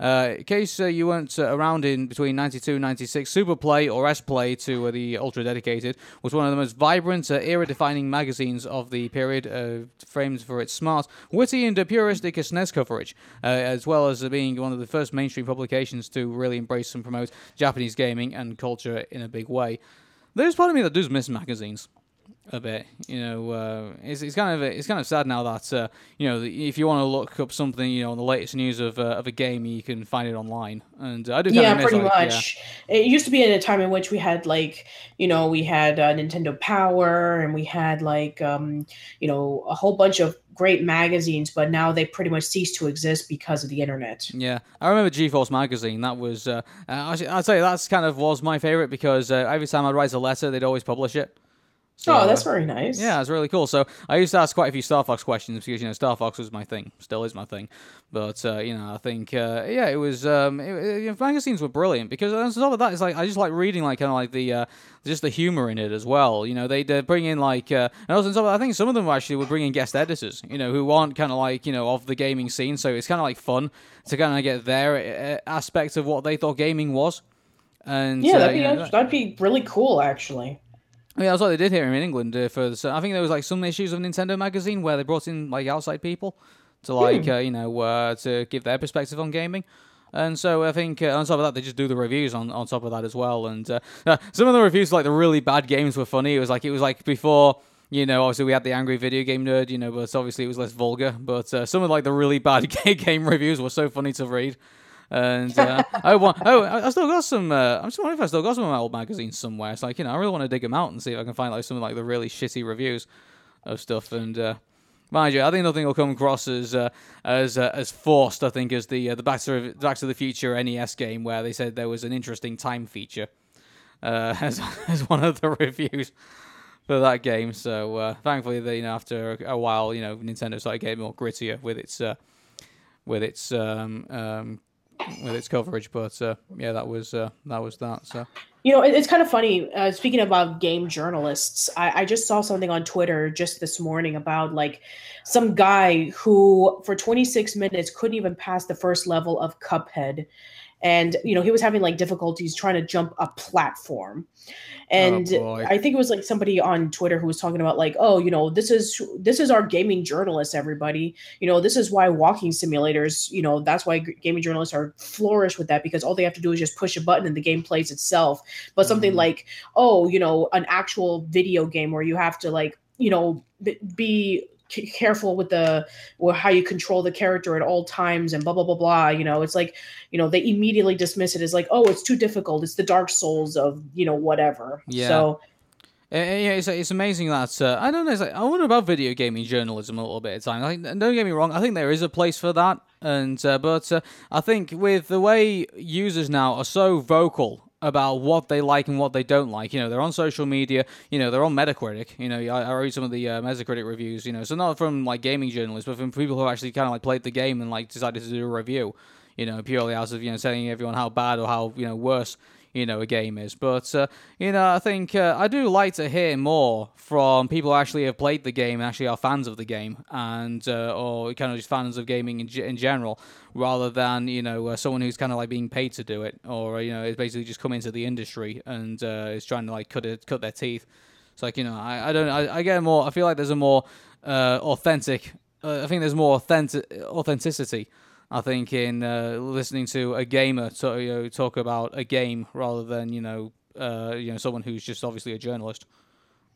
Uh, in case uh, you weren't uh, around in between 92 and 96, Super Play, or S-Play to uh, the Ultra Dedicated, was one of the most vibrant, uh, era-defining magazines of the period, framed for its smart, witty, and puristic SNES coverage, as well as being one of the first mainstream publications to really embrace and promote Japanese gaming and culture in a big way. There's part of me that does miss magazines. A bit. You know, uh, it's, it's kind of it's kind of sad now that uh, you know if you want to look up something, you know, on the latest news of uh, of a game, you can find it online. And uh, I do. Yeah, miss, pretty like, much. It used to be in a time in which we had like, you know, we had uh, Nintendo Power and we had like, um, you know, a whole bunch of great magazines, but now they pretty much cease to exist because of the internet. Yeah, I remember GeForce magazine. That was, uh, uh, I'd say that's kind of was my favorite because uh, every time I'd write a letter, they'd always publish it. So, oh, that's uh, very nice. Yeah, it's really cool. So I used to ask quite a few Star Fox questions because you know Star Fox was my thing, still is my thing. But uh, you know, I think uh, yeah, it was. Um, it, it, you know, magazines were brilliant because on top of that, it's like I just like reading like kind of like the uh, just the humor in it as well. You know, they they bring in like uh, and also on top of that, I think some of them actually would bring in guest editors. You know, who aren't kind of like you know of the gaming scene, so it's kind of like fun to kind of get their uh, aspect of what they thought gaming was. And yeah, uh, that'd be you know, that'd be really cool, actually. Yeah, that's what they did here in England uh, for. The, I think there was like some issues of Nintendo magazine where they brought in like outside people to like Hmm. uh, you know uh, to give their perspective on gaming. And so I think uh, on top of that, they just do the reviews on, on top of that as well. And uh, uh, some of the reviews, like the really bad games, were funny. It was like it was like before, you know, obviously we had the angry video game nerd, you know, but obviously it was less vulgar. But uh, some of like the really bad [laughs] game reviews were so funny to read. And uh, oh, one, oh, I I still got some. Uh, I'm just wondering if I still got some of my old magazines somewhere. It's like you know, I really want to dig them out and see if I can find like some of like the really shitty reviews of stuff. And uh, mind you, I think nothing will come across as uh, as uh, as forced. I think as the uh, the Back to Back to the Future NES game where they said there was an interesting time feature uh, [laughs] as as one of the [laughs] reviews for that game. So uh, thankfully, you know, after a while, you know, Nintendo started getting more grittier with its uh, with its um, um, with its coverage. But uh, yeah, that was uh, that was that. So You know, it- it's kind of funny. Uh, speaking about game journalists, I, I just saw something on Twitter just this morning about like some guy who, for 26 minutes, couldn't even pass the first level of Cuphead, and you know he was having like difficulties trying to jump a platform. And Oh. I think it was like somebody on Twitter who was talking about like, oh, you know, this is this is our gaming journalists, everybody. You know, this is why walking simulators, you know, that's why gaming journalists are flourish with that because all they have to do is just push a button and the game plays itself. But something mm-hmm. like, oh, you know, an actual video game where you have to like, you know, be careful with the or how you control the character at all times and blah blah blah blah you know it's like you know they immediately dismiss it as like oh it's too difficult it's the dark souls of you know whatever Yeah. so yeah, it's, it's amazing that uh, I don't know. It's like, I wonder about video gaming journalism a little bit of time. Like, don't get me wrong. I think there is a place for that, and uh, but uh, I think with the way users now are so vocal about what they like and what they don't like. You know, they're on social media. You know, they're on Metacritic. You know, I, I read some of the uh, Metacritic reviews. You know, so not from like gaming journalists, but from people who actually kind of like played the game and like decided to do a review. You know, purely out of you know telling everyone how bad or how you know worse you know a game is. But uh, you know, I think uh, I do like to hear more from people who actually have played the game and actually are fans of the game, and uh, or kind of just fans of gaming in, ge- in general, rather than you know uh, someone who's kind of like being paid to do it, or you know is basically just come into the industry and uh, is trying to like cut it, cut their teeth. It's like you know, I, I don't, I, I get more. I feel like there's a more uh, authentic. I think there's more authentic authenticity. I think in uh, listening to a gamer you know, talk about a game rather than you know uh, you know someone who's just obviously a journalist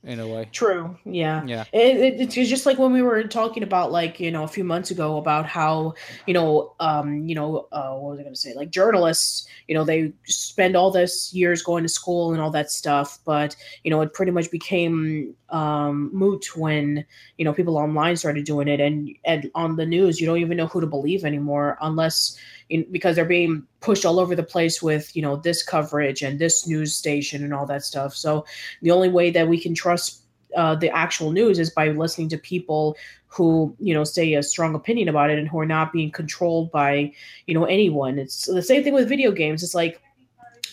in a way. True. Yeah. Yeah. It, it, it's just like when we were talking about like you know a few months ago about how you know um you know uh, what was I going to say like journalists you know they spend all this years going to school and all that stuff but you know it pretty much became um moot when you know people online started doing it and and on the news you don't even know who to believe anymore unless in, because they're being pushed all over the place with you know this coverage and this news station and all that stuff. So the only way that we can trust uh, the actual news is by listening to people who you know say a strong opinion about it and who are not being controlled by you know anyone. It's the same thing with video games. It's like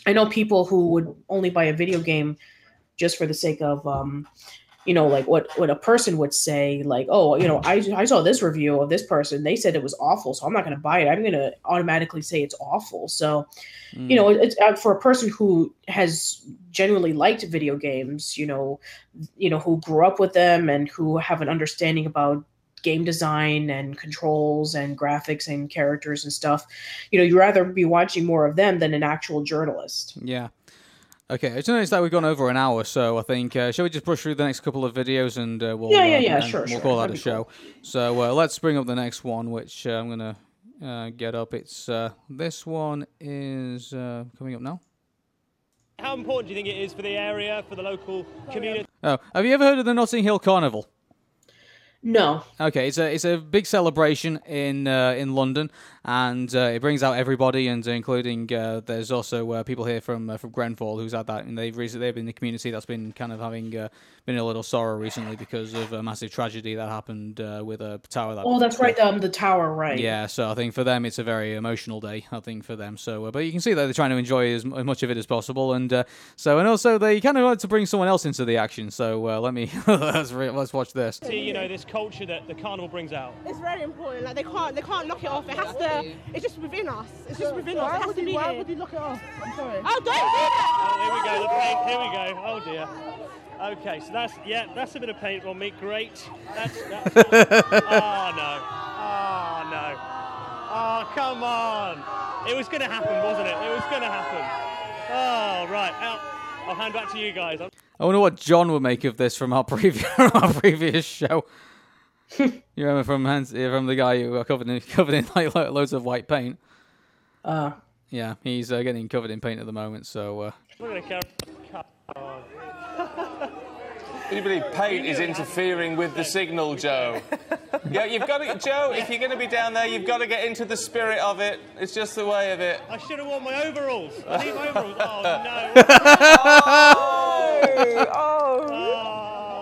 i know people who would only buy a video game just for the sake of um you know like what what a person would say like oh you know i i saw this review of this person. They said it was awful so i'm not going to buy it. I'm going to automatically say it's awful. So you know it's uh, for a person who has genuinely liked video games you know you know who grew up with them and who have an understanding about game design and controls and graphics and characters and stuff you know you'd rather be watching more of them than an actual journalist. Yeah. Okay, I just noticed that we've gone over an hour, so I think uh, shall we just brush through the next couple of videos and uh, we'll Yeah, yeah, uh, yeah, and sure, we'll sure. call that a That'd be show. So uh, let's bring up the next one, which uh, I'm gonna uh, get up. It's uh, this one is uh, coming up now. How important do you think it is for the area, for the local community? Oh, have you ever heard of the Notting Hill Carnival? No. Okay, it's a it's a big celebration in uh, in London, and uh, it brings out everybody, and including uh, there's also uh, people here from uh, from Grenfell who's had that, and they've recently they've been the community that's been kind of having uh, been in a little sorrow recently because of a massive tragedy that happened uh, with a tower that. Oh, that's right. Um, the tower, right? Yeah, so I think for them it's a very emotional day. I think for them. So, uh, but you can see that they're trying to enjoy as, as much of it as possible, and uh, so and also they kind of like to bring someone else into the action. So uh, let me [laughs] let's re- let's watch this. See, you know, this culture that the carnival brings out. It's very important. Like they can't, they can't knock it off. It has to. It's just within us. It's just within us. Why It has would to you- be why would you knock it off? I'm sorry. Oh, don't do that! Oh, here we go, the paint. Here we go. Oh dear. Okay, so that's yeah, that's a bit of paint on me. Great. That's. that's [laughs] oh no. Oh no. Oh come on. It was going to happen, wasn't it? It was going to happen. Oh right. Out. I'll hand back to you guys. I'm- I wonder what John would make of this from our [laughs] previous our previous show. [laughs] you remember from Hans, yeah, from the guy who got covered in covered in like lo- loads of white paint. Uh. Yeah, he's uh, getting covered in paint at the moment. So uh, I'm going to carry. Come on. You believe paint is interfering with the signal, Joe? [laughs] yeah, you've got to, Joe. If you're going to be down there, you've got to get into the spirit of it. It's just the way of it. I should have worn my overalls. I need my overalls. Oh no. [laughs] oh. Oh!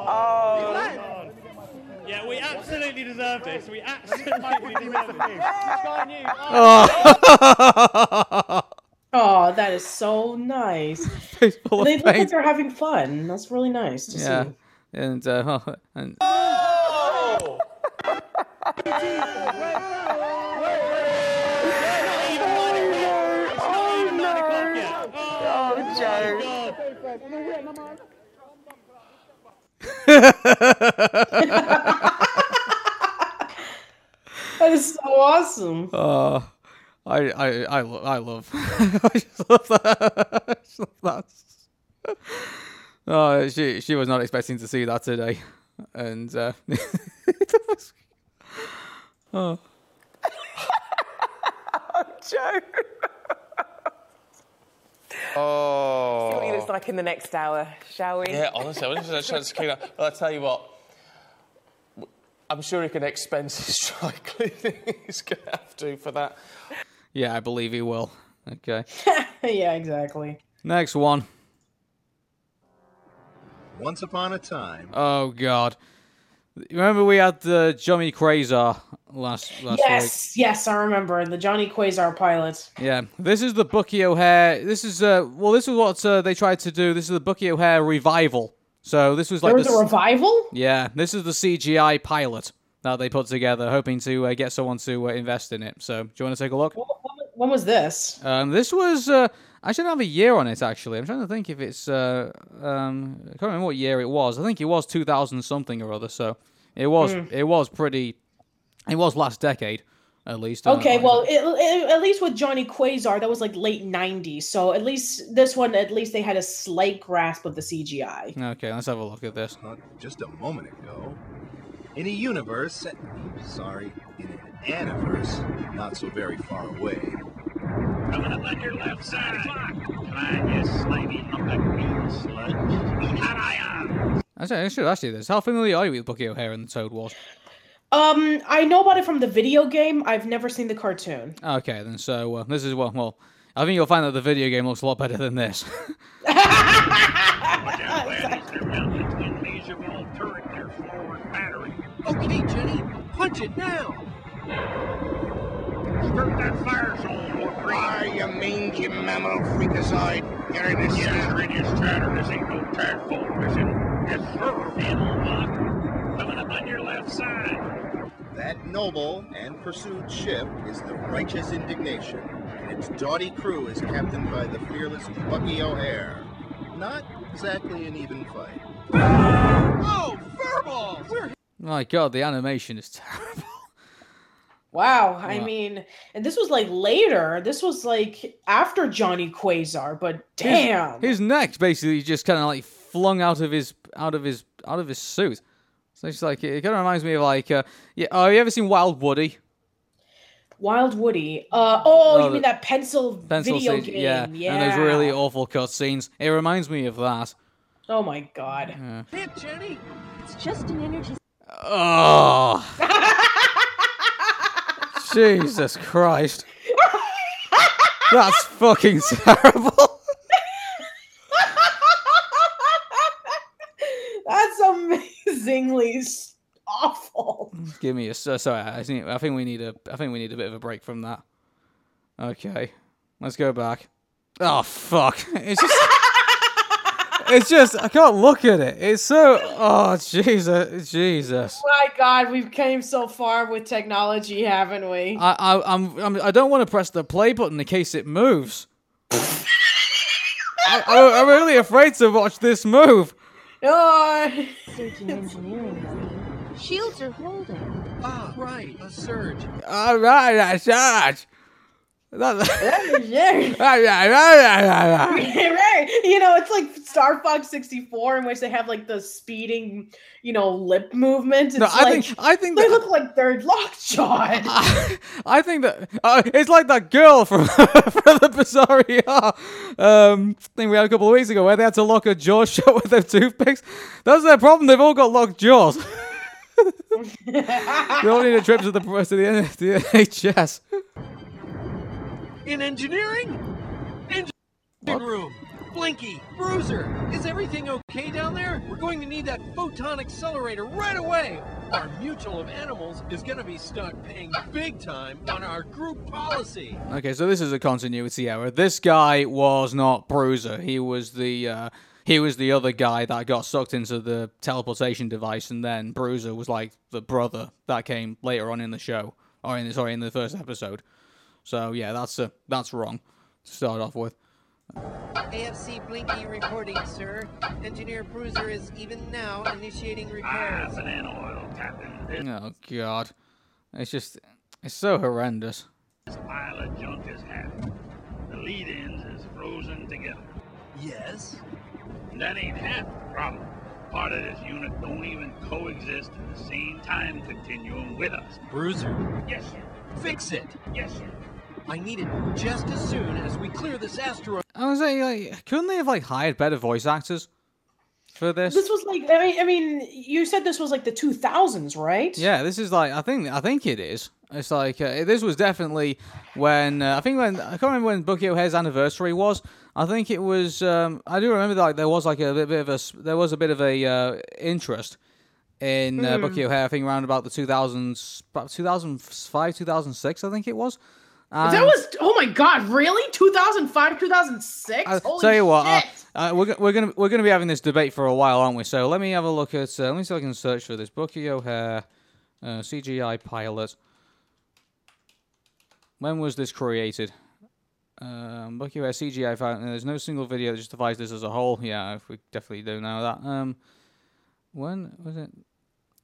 oh. Yeah, we absolutely deserve this. We absolutely [laughs] deserve this. Sky News. Oh. Oh, that is so nice. [laughs] they look like they're having fun. That's really nice to yeah, see. and uh, [laughs] and Oh! [laughs] That is so awesome. Uh, I I I, lo- I love [laughs] I just love that. [laughs] I just love that. [laughs] Oh, she she was not expecting to see that today, and uh, oh. Joe. Oh. See what he looks like in the next hour, shall we? Yeah, honestly, I wish I had a chance to clean up. Well, I tell you what, I'm sure he can expense his dry cleaning. He's going to have to for that. Yeah, I believe he will. Okay, [laughs] yeah, exactly. next one. Once upon a time. Oh God, remember we had the Johnny Quasar last last week. yes, yes, I remember the Johnny Quasar pilot. Yeah, this is the Bucky O'Hare. This is uh, well, this is what uh, they tried to do. This is the Bucky O'Hare revival. So this was like there was the a s- revival. Yeah, this is the CGI pilot that they put together, hoping to uh, get someone to uh, invest in it. So do you want to take a look? When was this? Um, this was uh, I should have a year on it actually. I'm trying to think if it's uh, um, I can't remember what year it was. I think it was 2000 something or other. So it was Hmm. it was pretty. It was last decade at least. uh, Okay, like- well, it, it- at least with Johnny Quasar, that was like late '90s. So at least this one, at least they had a slight grasp of the CGI. Okay, let's have a look at this. Just a moment ago, in a universe, sorry, in an universe not so very far away. Coming up on your left side. Come on, you slimy lumber green sludge. Hot iron. Actually, I should ask you this. How familiar are you with Bucky O'Hare and the Toad Wars? Um, I know about it from the video game. I've never seen the cartoon. Okay, then so uh, this is well, well, I think you'll find that the video game looks a lot better than this. [laughs] Immeasurable turret near forward battery. Okay, Jenny, punch it now. Start that fire zone, or Ah, you mangy mammal freakicide. You're in this Yes, sir, in his chatter. This ain't no tadpole, is it? Yes, sir. Animal buck. Coming up on your left side. That noble and pursued ship is the Righteous Indignation, and its doughty crew is captained by the fearless Bucky O'Hare. Not exactly an even fight. Oh, furballs! We're My God, the animation is terrible. Wow. I mean, and this was like later. This was like after Johnny Quasar, but damn. His, neck basically just kind of like flung out of his out of his out of his suit. So it's like it kind of reminds me of like uh, yeah. Oh, you ever seen Wild Woody? Wild Woody. Uh oh, Oh, you the mean that pencil, Pencil video Stage- game? yeah, Yeah. and those really awful cutscenes. It reminds me of that. Oh my god. Yeah. Hip, Jenny. It's just an energy. Oh, [laughs] Jesus Christ! That's fucking terrible. That's amazingly awful. Give me a uh, sorry. I think I think we need a I think we need a bit of a break from that. Okay, let's go back. Oh fuck! It's just it's just I can't look at it. It's so oh Jesus Jesus. My god, we've came so far with technology, haven't we? I I I'm, I'm I don't want to press the play button in case it moves. I, I, I'm really afraid to watch this move. Oh. Surgeon engineering team. Shields are holding. Ah, right, a surge. All right, that's that. [laughs] You know, it's like Star Fox 64 in which they have like the speeding, you know, lip movement. It's No, I like, think- I think they that- look like they're lockjaw. [laughs] I think that uh, it's like that girl from [laughs] from the Bizarre um, thing we had a couple of weeks ago, where they had to lock her jaw shut with their toothpicks. That's their problem. They've all got locked jaws. they all need a trip to the to the, to the NHS. In engineering? Engineering room. Blinky, Bruiser, is everything okay down there? We're going to need that photon accelerator right away. Our mutual of animals is going to be stuck paying big time on our group policy. Okay, so this is a continuity error. This guy was not Bruiser. He was the uh, he was the other guy that got sucked into the teleportation device, and then Bruiser was like the brother that came later on in the show, or in the, sorry, in the first episode. So yeah, that's uh, that's wrong to start off with. AFC Blinky reporting, sir. Engineer Bruiser is even now initiating repairs. Eyes and oil, Captain. Oh god, it's just it's so horrendous. This pile of junk is having. The lead ends is frozen together. Yes? And that ain't half the problem. Part of this unit don't even coexist in the same time continuum with us. Bruiser, Yes, sir. fix it. Yes, sir. I need it just as soon as we clear this asteroid. I was saying, like, couldn't they have like hired better voice actors for this? This was like I mean I mean you said this was like the 2000s, right? Yeah, this is like I think I think it is. It's like uh, this was definitely when uh, I think when I can't remember when Bucky O'Hare's anniversary was. I think it was. Um, I do remember that like, there was like a bit, bit of a there was a bit of a uh, interest in uh, Hmm. Bucky O'Hare. I think around about the 2000s, about 2005, 2006. I think it was. That was oh my god, really? 2005 2006? I Holy tell you what, uh, uh, we're, we're gonna we're gonna be having this debate for a while, aren't we? So let me have a look at. Uh, let me see if I can search for this Bucky O'Hare uh, CGI pilot. When was this created? Um, Bucky O'Hare CGI pilot. There's no single video that justifies this as a whole. Yeah, we definitely do know that. Um, when was it?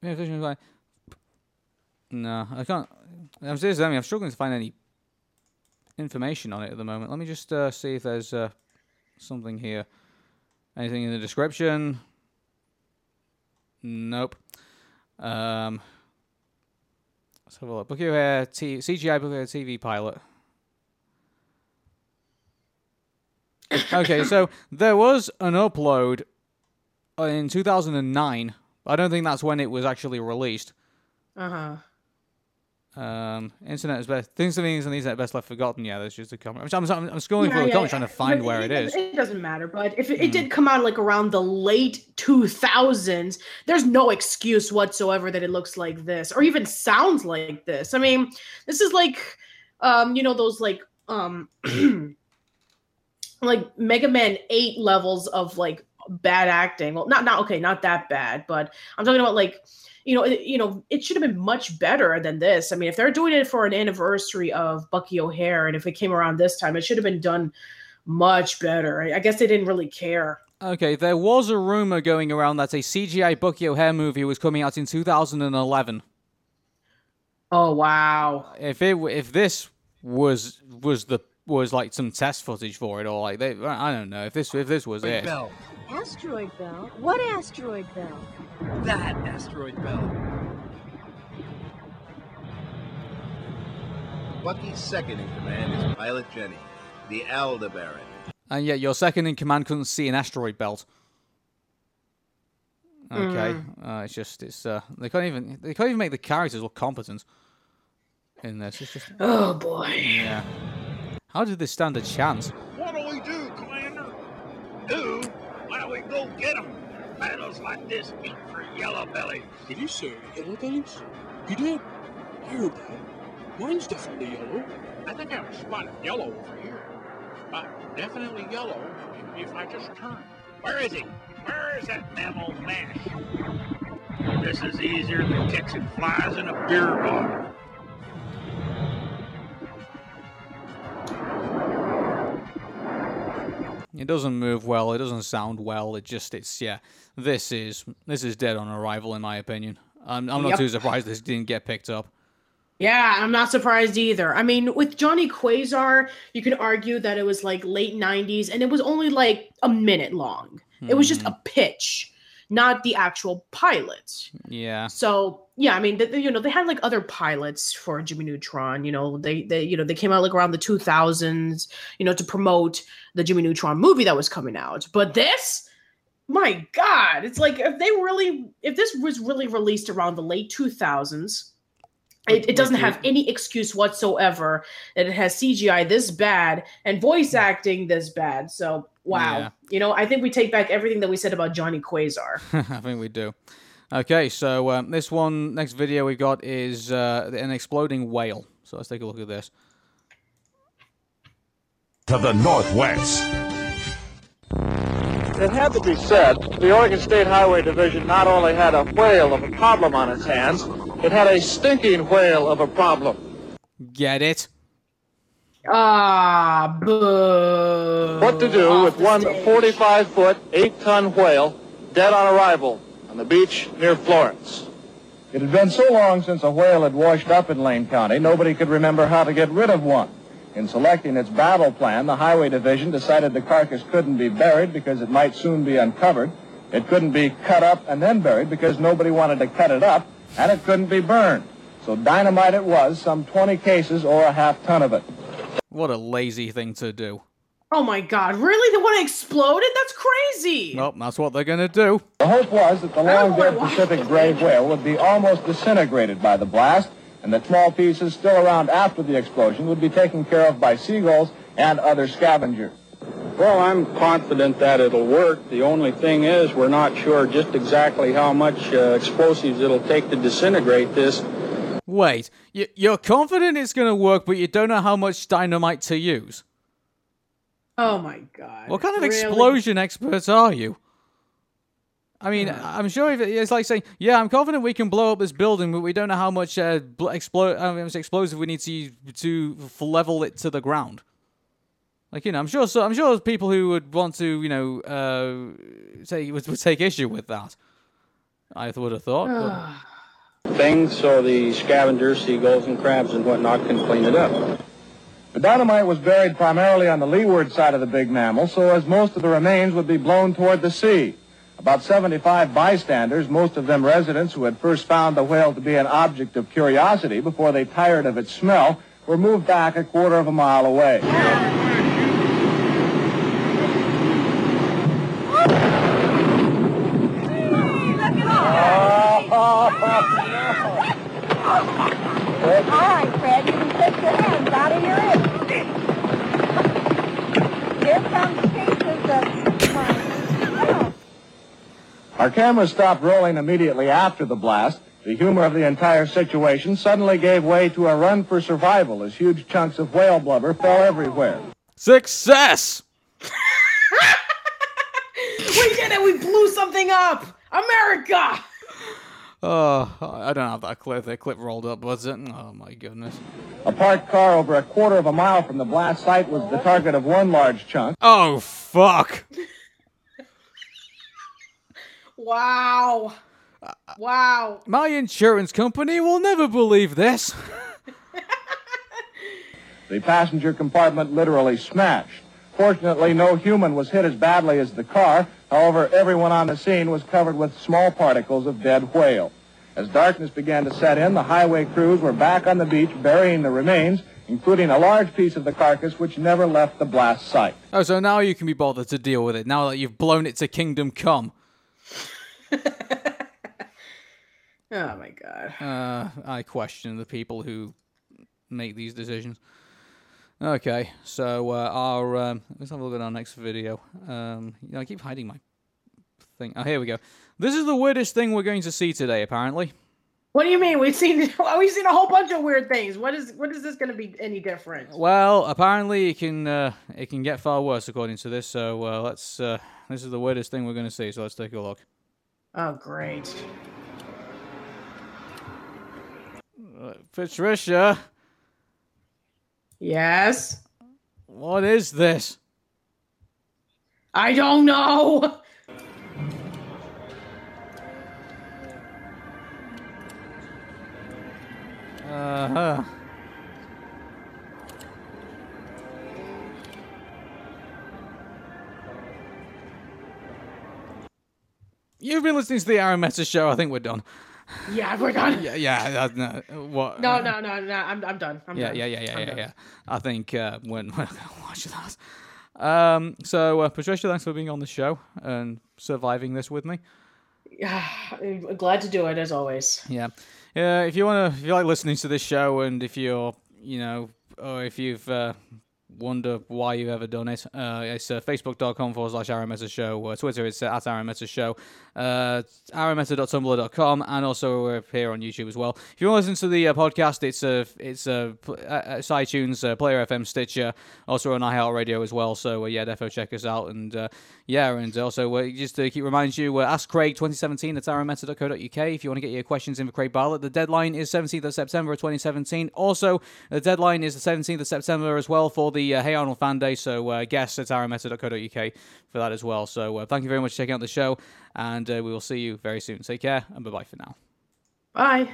Yeah, vision was like- No, I can't. I'm seriously. I mean, I'm struggling to find any information on it at the moment. Let me just uh, see if there's uh, something here. Anything in the description? Nope. Um, let's have a look. Bucky O'Hare T- CGI Bucky O'Hare TV pilot. okay, so there was an upload in 2009. I don't think that's when it was actually released. Uh-huh. Um, internet is best. Things and things on the internet best left forgotten. Yeah, there's just a comment. I'm, I'm, I'm scrolling Yeah, through the yeah, comments yeah. trying to find But where it is. It doesn't matter, but if it, Hmm. it did come out like around the late 2000s, there's no excuse whatsoever that it looks like this or even sounds like this. I mean, this is like, um, you know, those like, um, [clears throat] like Mega Man 8 levels of like bad acting. Well, not not okay, not that bad, but I'm talking about like you know, it, you know, it should have been much better than this. I mean, if they're doing it for an anniversary of Bucky O'Hare, and if it came around this time, it should have been done much better. I I guess they didn't really care. Okay, there was a rumor going around that a CGI Bucky O'Hare movie was coming out in 2011. Oh wow! If it if this was was the was like some test footage for it or like they I don't know if this if this was it. Bell. Asteroid belt? What asteroid belt? That asteroid belt. Bucky's second in command is Pilot Jenny, the Aldebaran. And yet your second in command couldn't see an asteroid belt. Okay, uh, it's just it's uh, they can't even they can't even make the characters look competent in this. It's just Oh boy. yeah. How did this stand a chance? What do we do, Commander? Do? Why don't we go get 'em? Battles like this eat for yellow belly. Did you say yellow bellies? You did? I heard that. Mine's definitely yellow. I think I've spotted yellow over here. Uh, definitely yellow if I just turn. Where is he? Where is that mammal mash? This is easier than catching flies in a beer bar. It doesn't move well. It doesn't sound well. It just it's yeah. This is this is dead on arrival in my opinion. I'm I'm not Yep. too surprised this didn't get picked up. Yeah, I'm not surprised either. I mean, with Johnny Quasar, you can argue that it was like late 90s and it was only like a minute long. It was just hmm. a pitch, not the actual pilot. Yeah. So, yeah, I mean, you know, they had like other pilots for Jimmy Neutron, you know, they they you know, they came out like around the 2000s, you know, to promote the Jimmy Neutron movie that was coming out. But this my god, it's like if they really if this was really released around the late 2000s, it, it doesn't have any excuse whatsoever that it has CGI this bad and voice acting this bad. So wow, Yeah. you know, I think we take back everything that we said about Johnny Quasar. [laughs] I think we do. Okay, so um, this one next video we got is uh, an exploding whale. So let's take a look at this. To the northwest. It had to be said, the Oregon State Highway Division not only had a whale of a problem on its hands, it had a stinking whale of a problem. Get it? Ah, boo. What to do with one 45 foot, 8 ton whale dead on arrival on the beach near Florence? It had been so long since a whale had washed up in Lane County, nobody could remember how to get rid of one. In selecting its battle plan, the Highway Division decided the carcass couldn't be buried because it might soon be uncovered. It couldn't be cut up and then buried because nobody wanted to cut it up, and it couldn't be burned. So dynamite it was, some 20 cases or a half ton of it. What a lazy thing to do. Oh my god, really? They want to explode it? That's crazy. Well, that's what they're gonna do. The hope was that the long dead Pacific gray whale would be almost disintegrated by the blast, and that small pieces still around after the explosion would be taken care of by seagulls and other scavengers. Well, I'm confident that it'll work. The only thing is, we're not sure just exactly how much uh, explosives it'll take to disintegrate this. Wait, you're confident it's gonna work, but you don't know how much dynamite to use. Oh my god. What kind of Really? explosion experts are you? I mean, I'm sure if it, it's like saying, "Yeah, I'm confident we can blow up this building, but we don't know how much uh, explo- how much explosive we need to use to level it to the ground." Like you know, I'm sure. So I'm sure there's people who would want to, you know, uh, say would, would take issue with that. I would have thought. but- [sighs] Things so the scavengers, seagulls, and crabs and whatnot can clean it up. The dynamite was buried primarily on the leeward side of the big mammal, so as most of the remains would be blown toward the sea. About 75 bystanders, most of them residents who had first found the whale to be an object of curiosity before they tired of its smell, were moved back a quarter of a mile away. All right, Fred, you can take your hands out of your ears. Here comes cases of Our cameras stopped rolling immediately after the blast. The humor of the entire situation suddenly gave way to a run for survival as huge chunks of whale blubber fell everywhere. Success! [laughs] we did it! We blew something up! America! Oh, I don't have that clip. That clip rolled up, was it? Oh my goodness. A parked car over a quarter of a mile from the blast site was the target of one large chunk. Oh fuck! [laughs] Wow. Wow. My insurance company will never believe this. [laughs] The passenger compartment literally smashed. Fortunately, no human was hit as badly as the car. However, everyone on the scene was covered with small particles of dead whale. As darkness began to set in, the highway crews were back on the beach burying the remains, including a large piece of the carcass which never left the blast site. Oh, so now you can be bothered to deal with it, now that you've blown it to kingdom come. [laughs] Oh my god. Uh, I question the people who make these decisions. Okay, so uh, our um, let's have a look at our next video. Um, you know, I keep hiding my thing. Oh, here we go. This is the weirdest thing we're going to see today, apparently. What do you mean? We've seen [laughs] we've seen a whole bunch of weird things. What is what is this going to be any different? Well, apparently it can uh, it can get far worse according to this. So uh, let's. Uh, this is the weirdest thing we're going to see. So let's take a look. Oh great. Uh, Patricia, Yes. what is this? I don't know. [laughs] Uh huh. You've been listening to the Arun Meta show. I think we're done. Yeah, we're done. Yeah, yeah. uh, no, what? No, no, no, no. I'm I'm done. I'm yeah, done. yeah, yeah, yeah, I'm yeah, done. yeah. I think uh, when [laughs] we're gonna watch that. Um, so uh, Patricia, thanks for being on the show and surviving this with me. Yeah, [sighs] glad to do it as always. Yeah, yeah. If you wanna, if you like listening to this show, and if you're, you know, or if you've uh, wonder why you've ever done it, uh, it's uh, facebook.com forward slash Meta Show. Uh, Twitter it's at Meta Show. Uh, ArunMeta.tumblr.com, and also we're here on YouTube as well. If you want to listen to the uh, podcast, it's uh, it's uh, uh, iTunes, uh, Player FM, Stitcher, also on iHeartRadio as well. So uh, yeah, defo check us out, and uh, yeah, and also uh, just to keep reminding you, uh, ask Craig 2017 at arunmeta.co.uk if you want to get your questions in for Craig Bartlett. The deadline is 17th of September 2017. Also, the deadline is the 17th of September as well for the uh, Hey Arnold fan day. So uh, guess at arunmeta.co.uk for that as well. So uh, thank you very much for checking out the show, and uh, we will see you very soon. Take care, and bye bye for now. Bye.